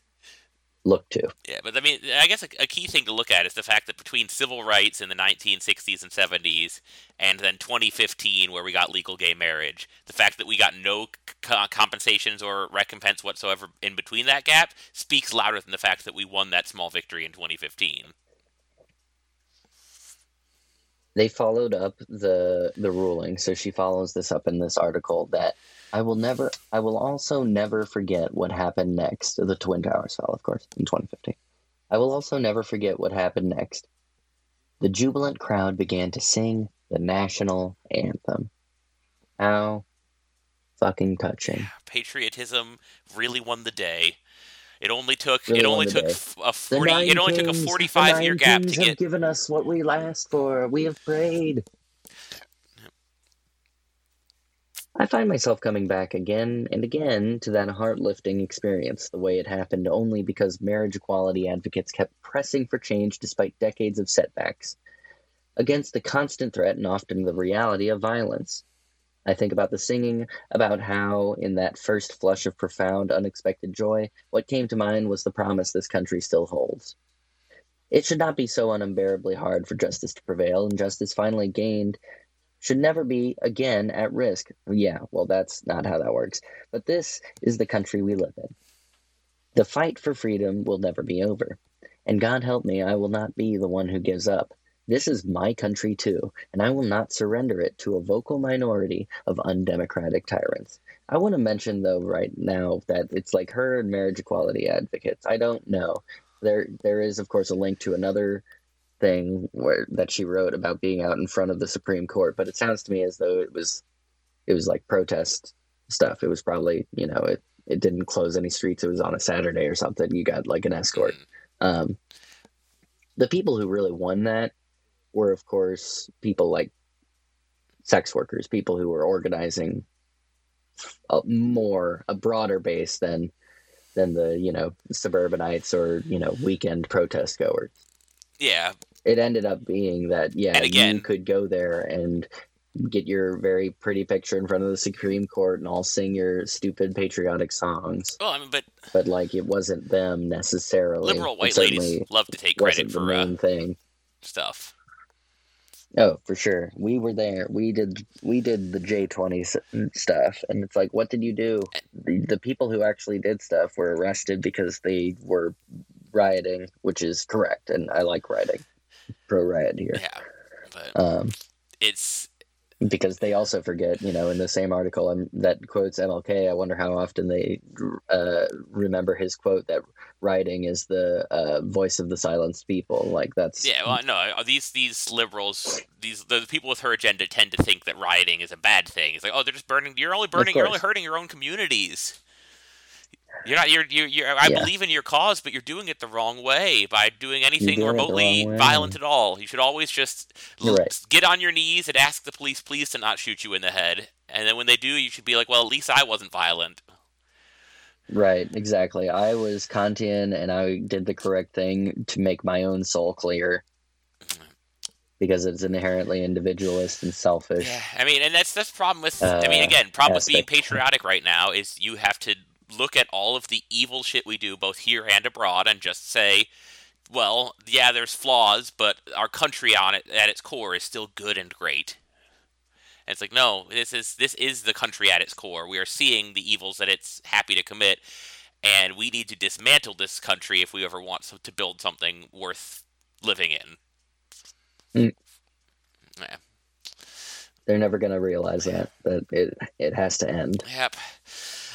look to. Yeah, but I mean, I guess a, a key thing to look at is the fact that between civil rights in the 1960s and 70s, and then 2015, where we got legal gay marriage, the fact that we got no c- compensations or recompense whatsoever in between that gap speaks louder than the fact that we won that small victory in 2015. they followed up the the ruling. So she follows this up in this article that I will never I will also never forget what happened next. The Twin Towers fell, of course, in 2015. I will also never forget what happened next. The jubilant crowd began to sing the national anthem. How fucking touching. Patriotism really won the day. It only took Really it only took a forty. It only took a forty-five year gap to have get. given us what we asked for. We have prayed. I find myself coming back again and again to that heart lifting experience, the way it happened only because marriage equality advocates kept pressing for change despite decades of setbacks, against the constant threat and often the reality of violence. I think about the singing, about how, in that first flush of profound, unexpected joy, what came to mind was the promise this country still holds. It should not be so unbearably hard for justice to prevail, and justice finally gained should never be again at risk. Yeah, well, that's not how that works. But this is the country we live in. The fight for freedom will never be over. And God help me, I will not be the one who gives up. This is my country too, and I will not surrender it to a vocal minority of undemocratic tyrants. I want to mention, though, right now that it's like her and marriage equality advocates. I don't know. There, there is, of course, a link to another thing where that she wrote about being out in front of the Supreme Court, but it sounds to me as though it was it was like protest stuff. It was probably, you know, it it didn't close any streets. It was on a Saturday or something. You got like an escort. Mm, Um, the people who really won that were, of course, people like sex workers, people who were organizing a more a broader base than than the you know suburbanites or you know weekend protest goers Yeah, it ended up being that yeah And again- you could go there and get your very pretty picture in front of the supreme court and all sing your stupid patriotic songs. Well, I mean, but but like it wasn't them necessarily. liberal white ladies love to take credit for uh, main thing. stuff. oh for sure. We were there. We did we did the J twenty stuff and it's like what did you do? The, the people who actually did stuff were arrested because they were rioting which is correct and i like rioting pro riot here Yeah, but um it's because they also forget, you know, in the same article um, that quotes MLK, I wonder how often they uh, remember his quote that writing is the uh, voice of the silenced people. Like that's yeah. Well, no, uh, these these liberals, these the people with her agenda tend to think that rioting is a bad thing. It's like, oh, they're just burning. You're only burning. You're only hurting your own communities. You're not. You're. You're. you're I Yeah. believe in your cause, but you're doing it the wrong way by doing anything doing remotely violent at all. You should always just You're right. get on your knees and ask the police, please, to not shoot you in the head. And then when they do, you should be like, well, at least I wasn't violent. right, exactly. I was Kantian and I did the correct thing to make my own soul clear because it's inherently individualist and selfish. Yeah, I mean, and that's that's the problem with. I mean, Uh, again, problem with being patriotic right now is you have to look at all of the evil shit we do, both here and abroad, and just say, well, yeah, there's flaws, but our country on it at its core is still good and great. And it's like, no, this is this is the country at its core. We are seeing the evils that it's happy to commit, and we need to dismantle this country if we ever want so- to build something worth living in. Mm. Yeah. They're never going to realize that that it it has to end. Yep.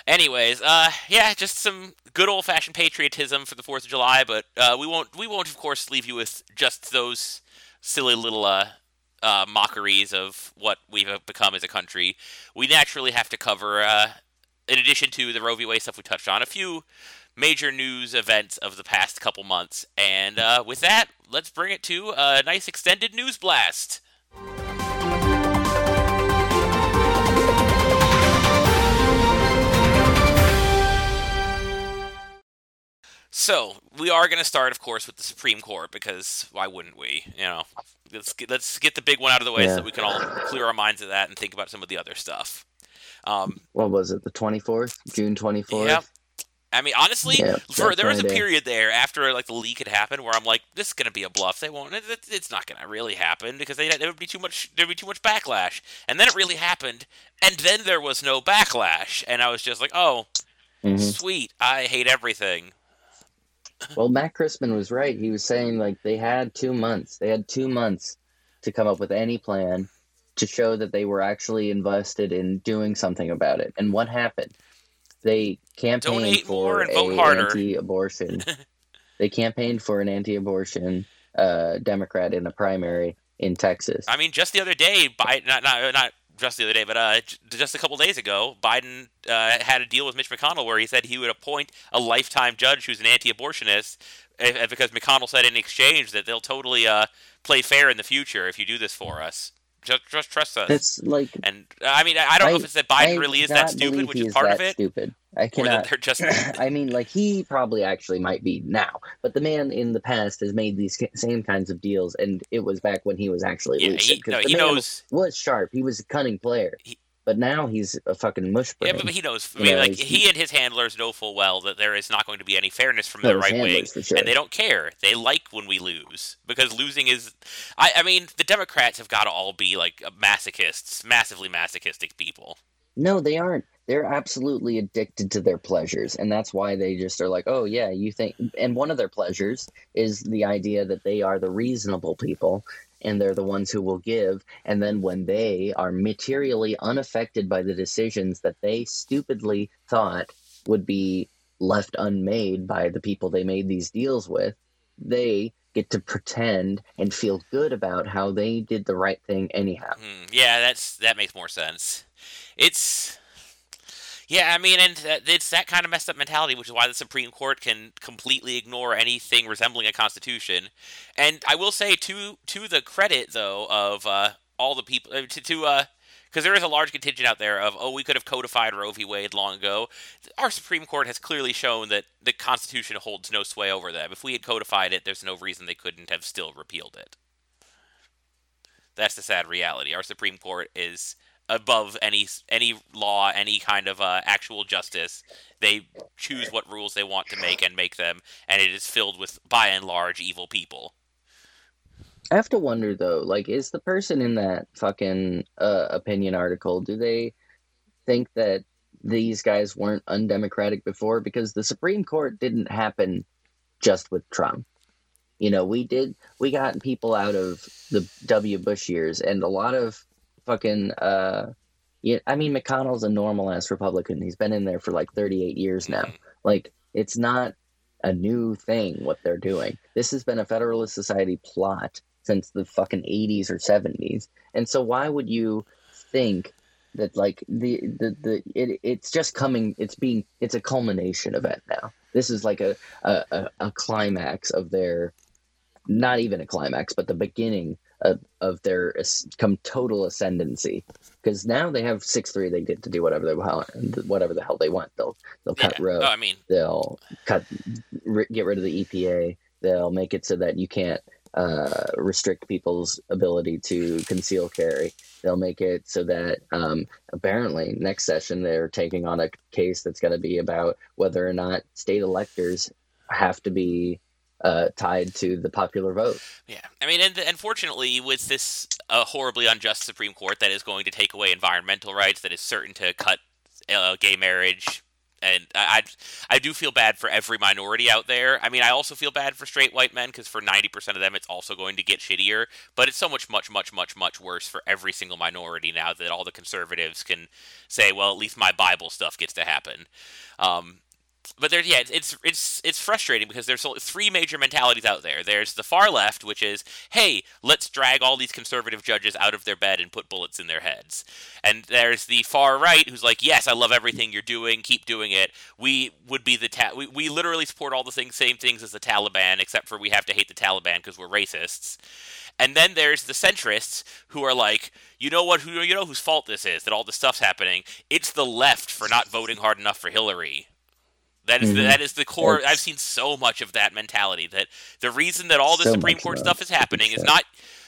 Anyways, uh, yeah, just some good old fashioned patriotism for the Fourth of July, but uh, we won't we won't of course leave you with just those silly little uh, uh, mockeries of what we've become as a country. We naturally have to cover, uh, in addition to the Roe v. Wade stuff we touched on, a few major news events of the past couple months. And uh, with that, let's bring it to a nice extended news blast. So we are going to start, of course, with the Supreme Court because why wouldn't we? You know, let's get, let's get the big one out of the way so Yeah. that we can all clear our minds of that and think about some of the other stuff. Um, What was it? The twenty fourth, June twenty fourth. yeah. I mean, honestly, Yeah, for there was a period there after like the leak had happened where I'm like, this is going to be a bluff. They won't. It, it- it's not going to really happen because they there would be too much. There would be too much backlash. And then it really happened, and then there was no backlash, and I was just like, oh, Mhm. sweet. I hate everything. Well, Matt Crispin was right. He was saying like they had two months. They had two months to come up with any plan to show that they were actually invested in doing something about it. And what happened? They campaigned for and vote a anti-abortion. they campaigned for an anti-abortion uh, Democrat in the primary in Texas. I mean, just the other day, Biden not not not just the other day, but uh, just a couple days ago, Biden uh, had a deal with Mitch McConnell where he said he would appoint a lifetime judge who's an anti-abortionist, if, if- because McConnell said in exchange that they'll totally uh, play fair in the future if you do this for us. Just, just trust us. That's like and I mean, I I don't know if it's that Biden I really is that stupid, which he is part of it, Stupid. I cannot. they're just. I mean, like he probably actually might be now, but the man in the past has made these same kinds of deals, and it was back when he was actually Yeah, lucid. he, no, he knows. was sharp. He was a cunning player, He- but now he's a fucking mush Yeah, but he knows. I mean, like he and his handlers know full well that there is not going to be any fairness from No, the right wing, sure. and they don't care. They like when we lose because losing is. I, I mean, the Democrats have got to all be like masochists, massively masochistic people. No, they aren't. They're absolutely addicted to their pleasures, and that's why they just are like, "Oh yeah, you think." And one of their pleasures is the idea that they are the reasonable people, and they're the ones who will give. And then when they are materially unaffected by the decisions that they stupidly thought would be left unmade by the people they made these deals with, they get to pretend and feel good about how they did the right thing anyhow. Hmm, yeah, that's that makes more sense. It's. Yeah, I mean, and it's that kind of messed up mentality, which is why the Supreme Court can completely ignore anything resembling a constitution. And I will say, to to the credit though of uh, all the people, uh, to to uh, because there is a large contingent out there of oh, we could have codified Roe v. Wade long ago. Our Supreme Court has clearly shown that the Constitution holds no sway over them. If we had codified it, there's no reason they couldn't have still repealed it. That's the sad reality. Our Supreme Court is above any any law, any kind of uh, actual justice. They choose what rules they want to make and make them, and it is filled with, by and large, evil people. I have to wonder though, like, is the person in that fucking uh, opinion article, do they think that these guys weren't undemocratic before? Because the Supreme Court didn't happen just with Trump. You know, we did, we got people out of the W. Bush years, and a lot of fucking, uh, yeah, I mean, McConnell's a normal ass Republican. He's been in there for like 38 years now. Like, it's not a new thing what they're doing. This has been a Federalist Society plot since the fucking 80s or 70s. And so why would you think that like the the, the it, it's just coming it's being it's a culmination event now. This is like a a, a, a climax of their not even a climax, but the beginning of, of their come total ascendancy. Because now they have six three, they get to do whatever they want, whatever the hell they want. They'll they'll cut yeah. Oh, I mean, they'll cut get rid of the EPA. They'll make it so that you can't uh, restrict people's ability to conceal carry. They'll make it so that um, apparently next session they're taking on a case that's going to be about whether or not state electors have to be uh, tied to the popular vote. Yeah, I mean, and unfortunately, with this uh, horribly unjust Supreme Court that is going to take away environmental rights, that is certain to cut uh, gay marriage, and I, I, do feel bad for every minority out there. I mean, I also feel bad for straight white men because for ninety percent of them, it's also going to get shittier. But it's so much, much, much, much, much worse for every single minority now that all the conservatives can say, well, at least my Bible stuff gets to happen. Um, but there, yeah, it's it's it's frustrating because there's three major mentalities out there. There's the far left, which is, hey, let's drag all these conservative judges out of their bed and put bullets in their heads. And there's the far right, who's like, yes, I love everything you're doing, keep doing it. We would be the ta- we we literally support all the things, same things as the Taliban, except for we have to hate the Taliban because we're racists. And then there's the centrists who are like, you know what, who you know whose fault this is that all this stuff's happening. It's the left for not voting hard enough for Hillary. That is the, Mhm. that is the core. It's- I've seen so much of that mentality that the reason that all the So Supreme Court stuff is happening is not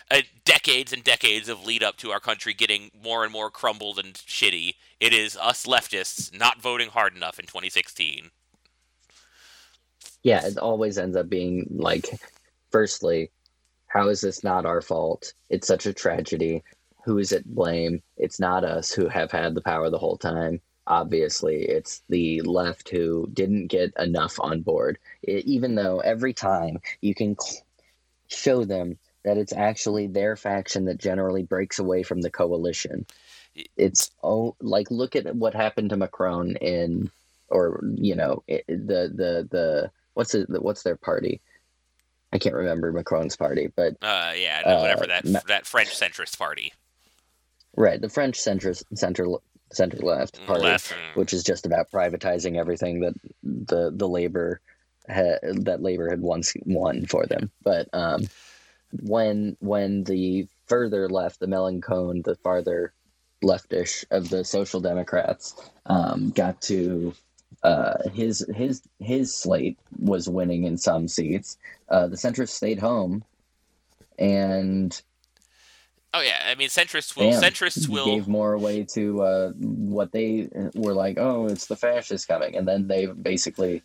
uh, decades and decades of lead up to our country getting more and more crumbled and shitty. It is us leftists not voting hard enough in 2016. Yeah, it always ends up being like, firstly, how is this not our fault? It's such a tragedy. Who is it blame? It's not us who have had the power the whole time. Obviously, it's the left who didn't get enough on board. E- even though every time you can cl- show them that it's actually their faction that generally breaks away from the coalition. It's oh, like look at what happened to Macron in, or you know, it, the the the what's it, what's their party? I can't remember Macron's party, but Uh, yeah, no, whatever Uh, that Ma- that French centrist party. right, the French centrist center center left party, Left, mm. which is just about privatizing everything that the the labor ha, that labor had once won for them. But um, when when the further left, the Mélenchon, the farther leftish of the Social Democrats, um, got to uh, his his his slate was winning in some seats. Uh, the centrists stayed home, and Oh yeah, I mean centrists will Bam. centrists will gave more away to uh, what they were like. Oh, it's the fascists coming, and then they basically,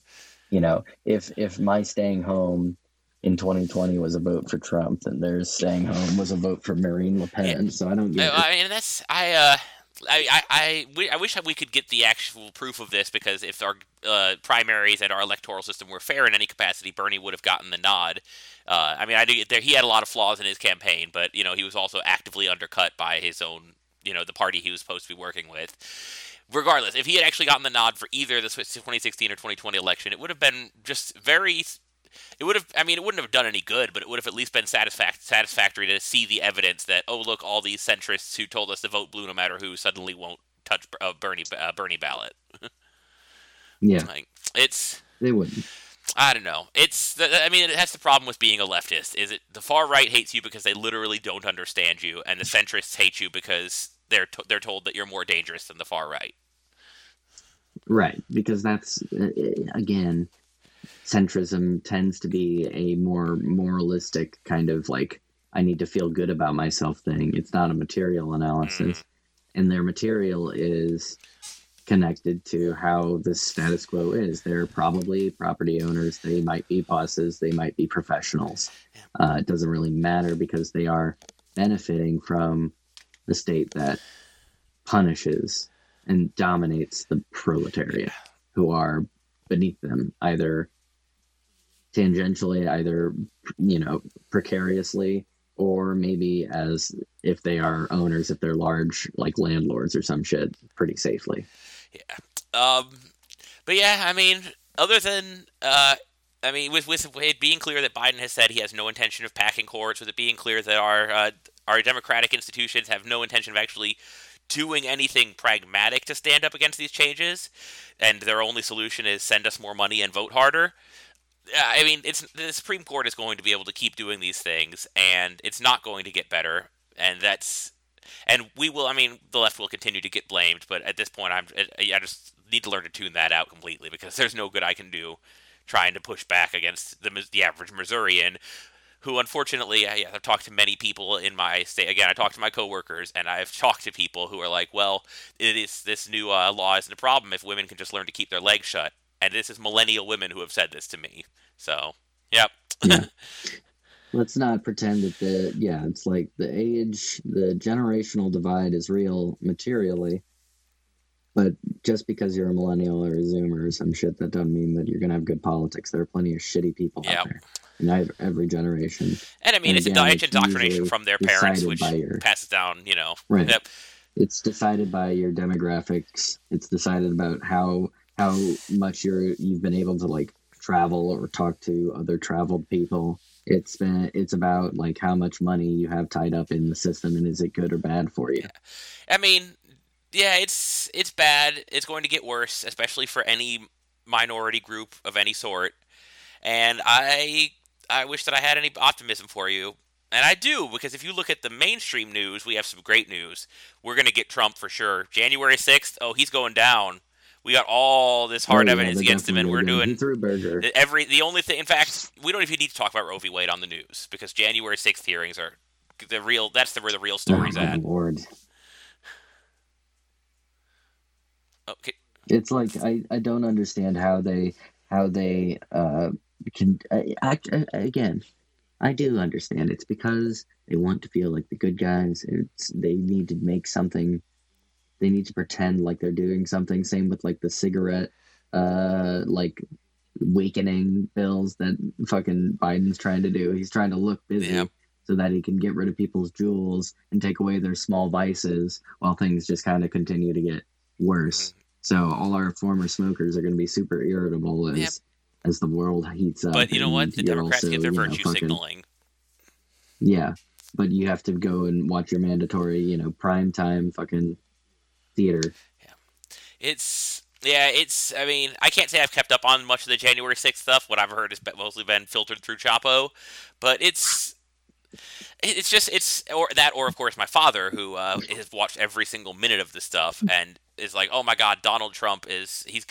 you know, if if my staying home in 2020 was a vote for Trump, then their staying home was a vote for Marine Le Pen. So I don't get. I, it. I mean, that's I. Uh, I, I, I, wish we could get the actual proof of this because if our uh, primaries and our electoral system were fair in any capacity, Bernie would have gotten the nod. Uh, I mean, I do, there, he had a lot of flaws in his campaign, but you know he was also actively undercut by his own, you know, the party he was supposed to be working with. Regardless, if he had actually gotten the nod for either the 2016 or 2020 election, it would have been just very it would have i mean it wouldn't have done any good but it would have at least been satisfac- satisfactory to see the evidence that oh look all these centrists who told us to vote blue no matter who suddenly won't touch a bernie uh, bernie ballot. Yeah, like it's they wouldn't. i don't know. It's i mean that's the problem with being a leftist is it the far right hates you because they literally don't understand you and the centrists hate you because they're to- they're told that you're more dangerous than the far right. Right, because that's uh, again, centrism tends to be a more moralistic kind of like I need to feel good about myself thing. It's not a material analysis, and their material is connected to how the status quo is. They're probably property owners. They might be bosses. They might be professionals. Uh, it doesn't really matter because they are benefiting from the state that punishes and dominates the proletariat who are beneath them either tangentially either you know precariously or maybe as if they are owners if they're large like landlords or some shit pretty safely Yeah. Um, but yeah, I mean, other than uh, I mean, with with it being clear that Biden has said he has no intention of packing courts, with it being clear that our uh, our democratic institutions have no intention of actually doing anything pragmatic to stand up against these changes, and their only solution is send us more money and vote harder. I mean, it's the Supreme Court is going to be able to keep doing these things, and it's not going to get better. And that's, and we will. I mean, the left will continue to get blamed, but at this point, I'm. I just need to learn to tune that out completely because there's no good I can do trying to push back against the the average Missourian. Who unfortunately, I, I've talked to many people in my state. Again, I talked to my coworkers, and I've talked to people who are like, "Well, it is this new uh, law isn't a problem if women can just learn to keep their legs shut." And this is millennial women who have said this to me. So, yep. Yeah. let's not pretend that the yeah it's like the age the generational divide is real materially but just because you're a millennial or a zoomer or some shit that doesn't mean that you're gonna have good politics there are plenty of shitty people Yeah. out there in ev- every generation And I mean, And it's, again, it's indoctrination from their parents, which your- passes down, you know. Right. Yep. it's decided by your demographics it's decided about how how much you're you've been able to like travel or talk to other traveled people it's been it's about like how much money you have tied up in the system and is it good or bad for you I mean, yeah, it's it's bad. It's going to get worse, especially for any minority group of any sort. And I I wish that I had any optimism for you. And I do, because if you look at the mainstream news, we have some great news. We're going to get Trump for sure. January 6th, oh, he's going down. We got all this hard Oh, evidence they're against him, and we're doing he threw burger every the only thing. In fact, we don't even need to talk about Roe v. Wade on the news because January 6th hearings are the real. That's the where the real story's oh, at. lord Okay, it's like I, I don't understand how they how they uh can I, I- again I do understand it's because they want to feel like the good guys it's they need to make something they need to pretend like they're doing something same with like the cigarette uh like awakening bills that fucking Biden's trying to do he's trying to look busy Yeah. so that he can get rid of people's Juuls and take away their small vices while things just kind of continue to get worse. Mm-hmm. So all our former smokers are going to be super irritable as Yep. as the world heats up. But you know what? The Democrats also, get their you know, virtue fucking- signaling. Yeah, but you have to go and watch your mandatory, you know, prime time fucking theater. Yeah, It's yeah, it's. I mean, I can't say I've kept up on much of the January sixth stuff. What I've heard has been- mostly been filtered through Chapo, but it's. It's just it's or that or of course my father who uh, has watched every single minute of this stuff and is like oh my god Donald Trump is he's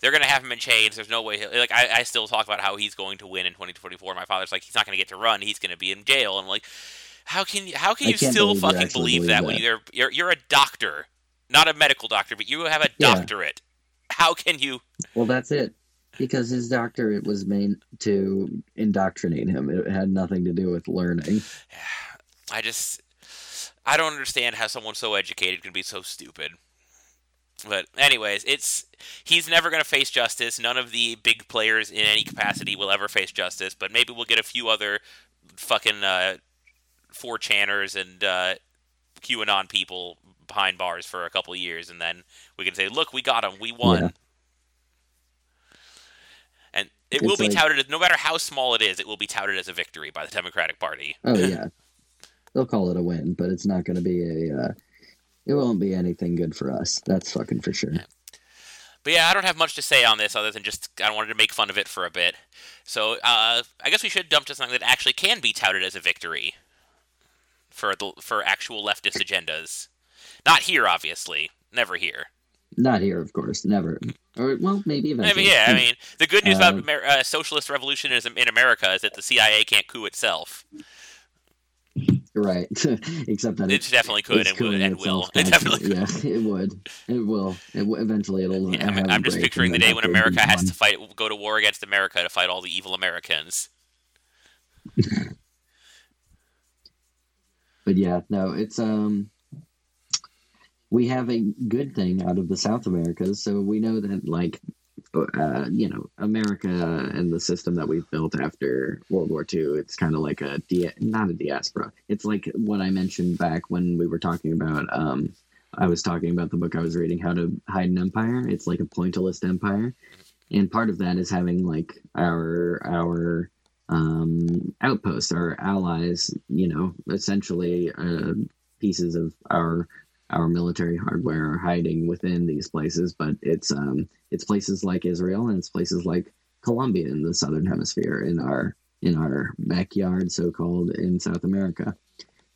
they're gonna have him in chains there's no way he'll, like I, I still talk about how he's going to win in 2024 my father's like he's not gonna get to run he's gonna be in jail and I'm like how can you how can I you still believe fucking believe believe that, that. when you're, you're you're a doctor not a medical doctor but you have a Yeah. doctorate how can you Well, that's it. Because his doctorate was meant to indoctrinate him. It had nothing to do with learning. I just I don't understand how someone so educated can be so stupid. But anyways, it's he's never going to face justice. None of the big players in any capacity will ever face justice. But maybe we'll get a few other fucking uh, four channers and uh, QAnon people behind bars for a couple of years, and then we can say, "Look, we got him. We won." Yeah. And it will be like- touted, as, no matter how small it is, it will be touted as a victory by the Democratic Party. Oh yeah, they'll call it a win, but it's not going to be a. Uh, it won't be anything good for us. That's fucking for sure. But yeah, I don't have much to say on this other than just I wanted to make fun of it for a bit. So uh, I guess we should jump to something that actually can be touted as a victory for the for actual leftist agendas. Not here, obviously. Never here. Not here, of course. Never. Or well, maybe I mean, yeah, I mean, the good news about Um, Amer- uh, socialist revolutionism in America is that the CIA can't coup itself. right. Except that It it's, definitely could and, would, and will. It definitely. Yeah, it would. It will. It w- eventually it'll. Yeah, I'm, have a I'm just picturing the day when America has on. to fight, go to war against America to fight all the evil Americans. But yeah, no, it's um we have a good thing out of the South Americas, so we know that like uh, you know, America and the system that we've built after World War II, it's kind of like a dia- not a diaspora. It's like what I mentioned back when we were talking about um I was talking about the book I was reading, How to Hide an Empire. It's like a pointillist empire. And part of that is having like our our um, outposts, our allies, you know, essentially uh, pieces of our our military hardware are hiding within these places. But it's um, it's places like Israel and it's places like Colombia in the southern hemisphere in our in our backyard, so called in South America.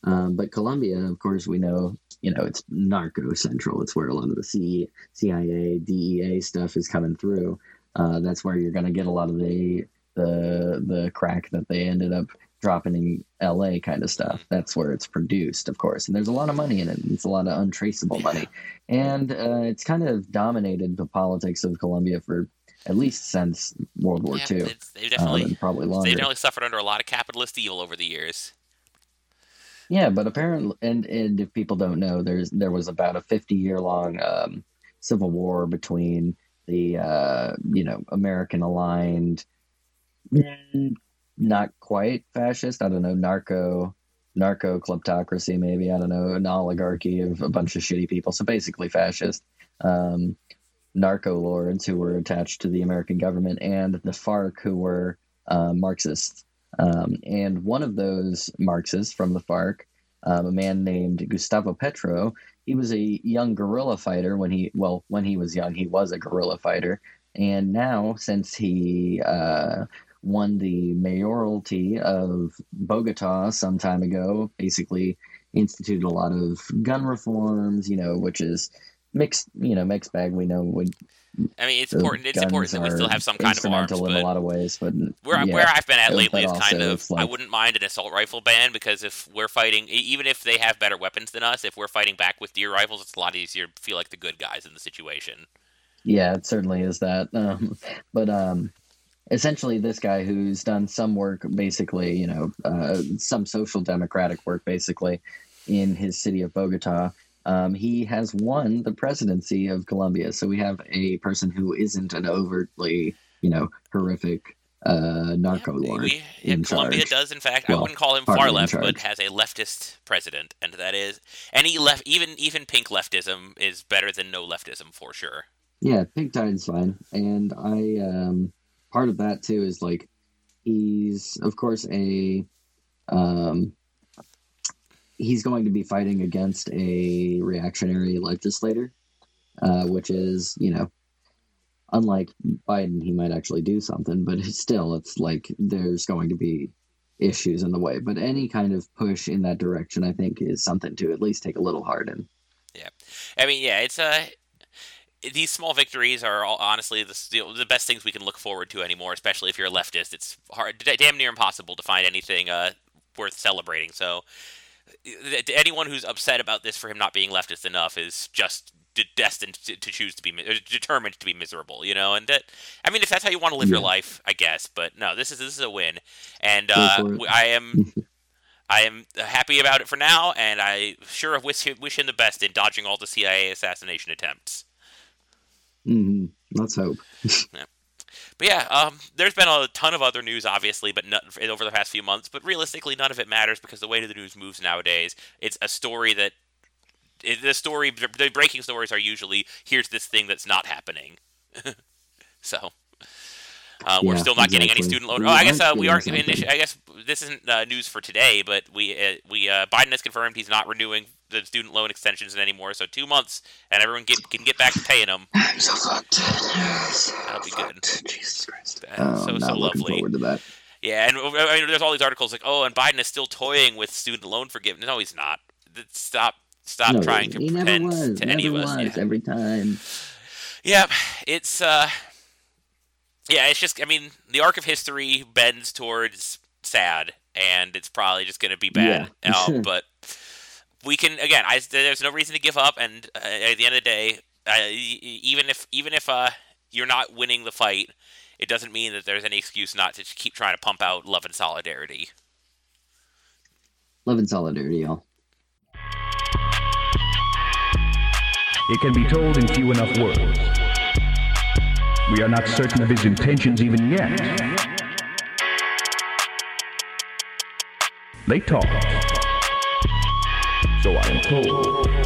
Um, but Colombia, of course, we know, you know, it's narco central. It's where a lot of the C, CIA, DEA stuff is coming through. Uh, that's where you're going to get a lot of the the the crack that they ended up dropping in LA kind of stuff. That's where it's produced, of course. And there's a lot of money in it. It's a lot of untraceable money. And uh, it's kind of dominated the politics of Colombia for at least since World War yeah, II. they Um, definitely and probably longer. they definitely suffered under a lot of capitalist evil over the years. Yeah, but apparently, and, and if people don't know, there's there was about a 50 year long um, civil war between the uh, you know American aligned, not quite fascist. I don't know, narco, narco kleptocracy, maybe. I don't know, an oligarchy of a bunch of shitty people. So basically, fascist. Um, narco lords who were attached to the American government, and the FARC who were uh, Marxists. Um, and one of those Marxists from the FARC, um, a man named Gustavo Petro, he was a young guerrilla fighter when he, well, when he was young, he was a guerrilla fighter. And now, since he uh, won the mayoralty of Bogota some time ago, basically instituted a lot of gun reforms, you know, which is mixed, you know, mixed bag. We know would I mean, it's important. It's important that we still have some kind of arms, in a lot of ways. But where yeah. where I've been at lately is kind of it's I wouldn't mind an assault rifle ban because if we're fighting, even if they have better weapons than us, if we're fighting back with deer rifles, it's a lot easier to feel like the good guys in the situation. Yeah, it certainly is that. Um, but um, essentially, this guy who's done some work, basically, you know, uh, some social democratic work, basically, in his city of Bogota, um, he has won the presidency of Colombia. So we have a person who isn't an overtly, you know, horrific uh, narco Yeah, lord we- yeah, in Colombia charge. does, in fact. I wouldn't call him far left, but has a leftist president, and that is any left, even even pink leftism is better than no leftism for sure. Yeah, pink tide's fine, and I um part of that too is like he's of course a um he's going to be fighting against a reactionary legislator, uh, which is you know unlike Biden, he might actually do something, but still it's like there's going to be issues in the way. But any kind of push in that direction, I think, is something to at least take a little heart in. Yeah, I mean, yeah, it's uh, these small victories are all, honestly the, the best things we can look forward to anymore. Especially if you're a leftist, it's hard, damn near impossible to find anything uh, worth celebrating. So, th- anyone who's upset about this for him not being leftist enough is just de- destined to, to choose to be mi- determined to be miserable. You know, and that I mean, if that's how you want to live your life, I guess. But no, this is this is a win, and uh, for it. w- I am. I am happy about it for now, and I sure wish wish him the best in dodging all the CIA assassination attempts. Hmm Let's hope. But yeah, um, there's been a ton of other news, obviously, but not, over the past few months. But realistically, none of it matters because the way the news moves nowadays, it's a story that the story, the breaking stories are usually here's this thing that's not happening. so. Uh, we're Yeah, still not getting any student loan. We Oh, I guess uh, aren't we are. getting something. I guess this isn't uh, news for today, but we uh, we uh, Biden has confirmed he's not renewing the student loan extensions anymore. So two months, and everyone get, can get back to paying them. I'm so fucked. That'll be good. Jesus Christ. Uh, so Oh, so not looking lovely. forward to that. Yeah, and I mean, there's all these articles like, oh, and Biden is still toying with student loan forgiveness. No, he's not. Stop, stop No, trying to he pretend never was. to never any of us. was. Yeah. Every time. yeah, it's uh, yeah, it's just. I mean, the arc of history bends towards sad, and it's probably just going to be bad. Yeah. Um, but we can again. I there's no reason to give up, and uh, at the end of the day, uh, even if even if uh you're not winning the fight. It doesn't mean that there's any excuse not to keep trying to pump out love and solidarity. Love and solidarity, y'all. It can be told in few enough words. We are not certain of his intentions even yet. They talk. So I am told.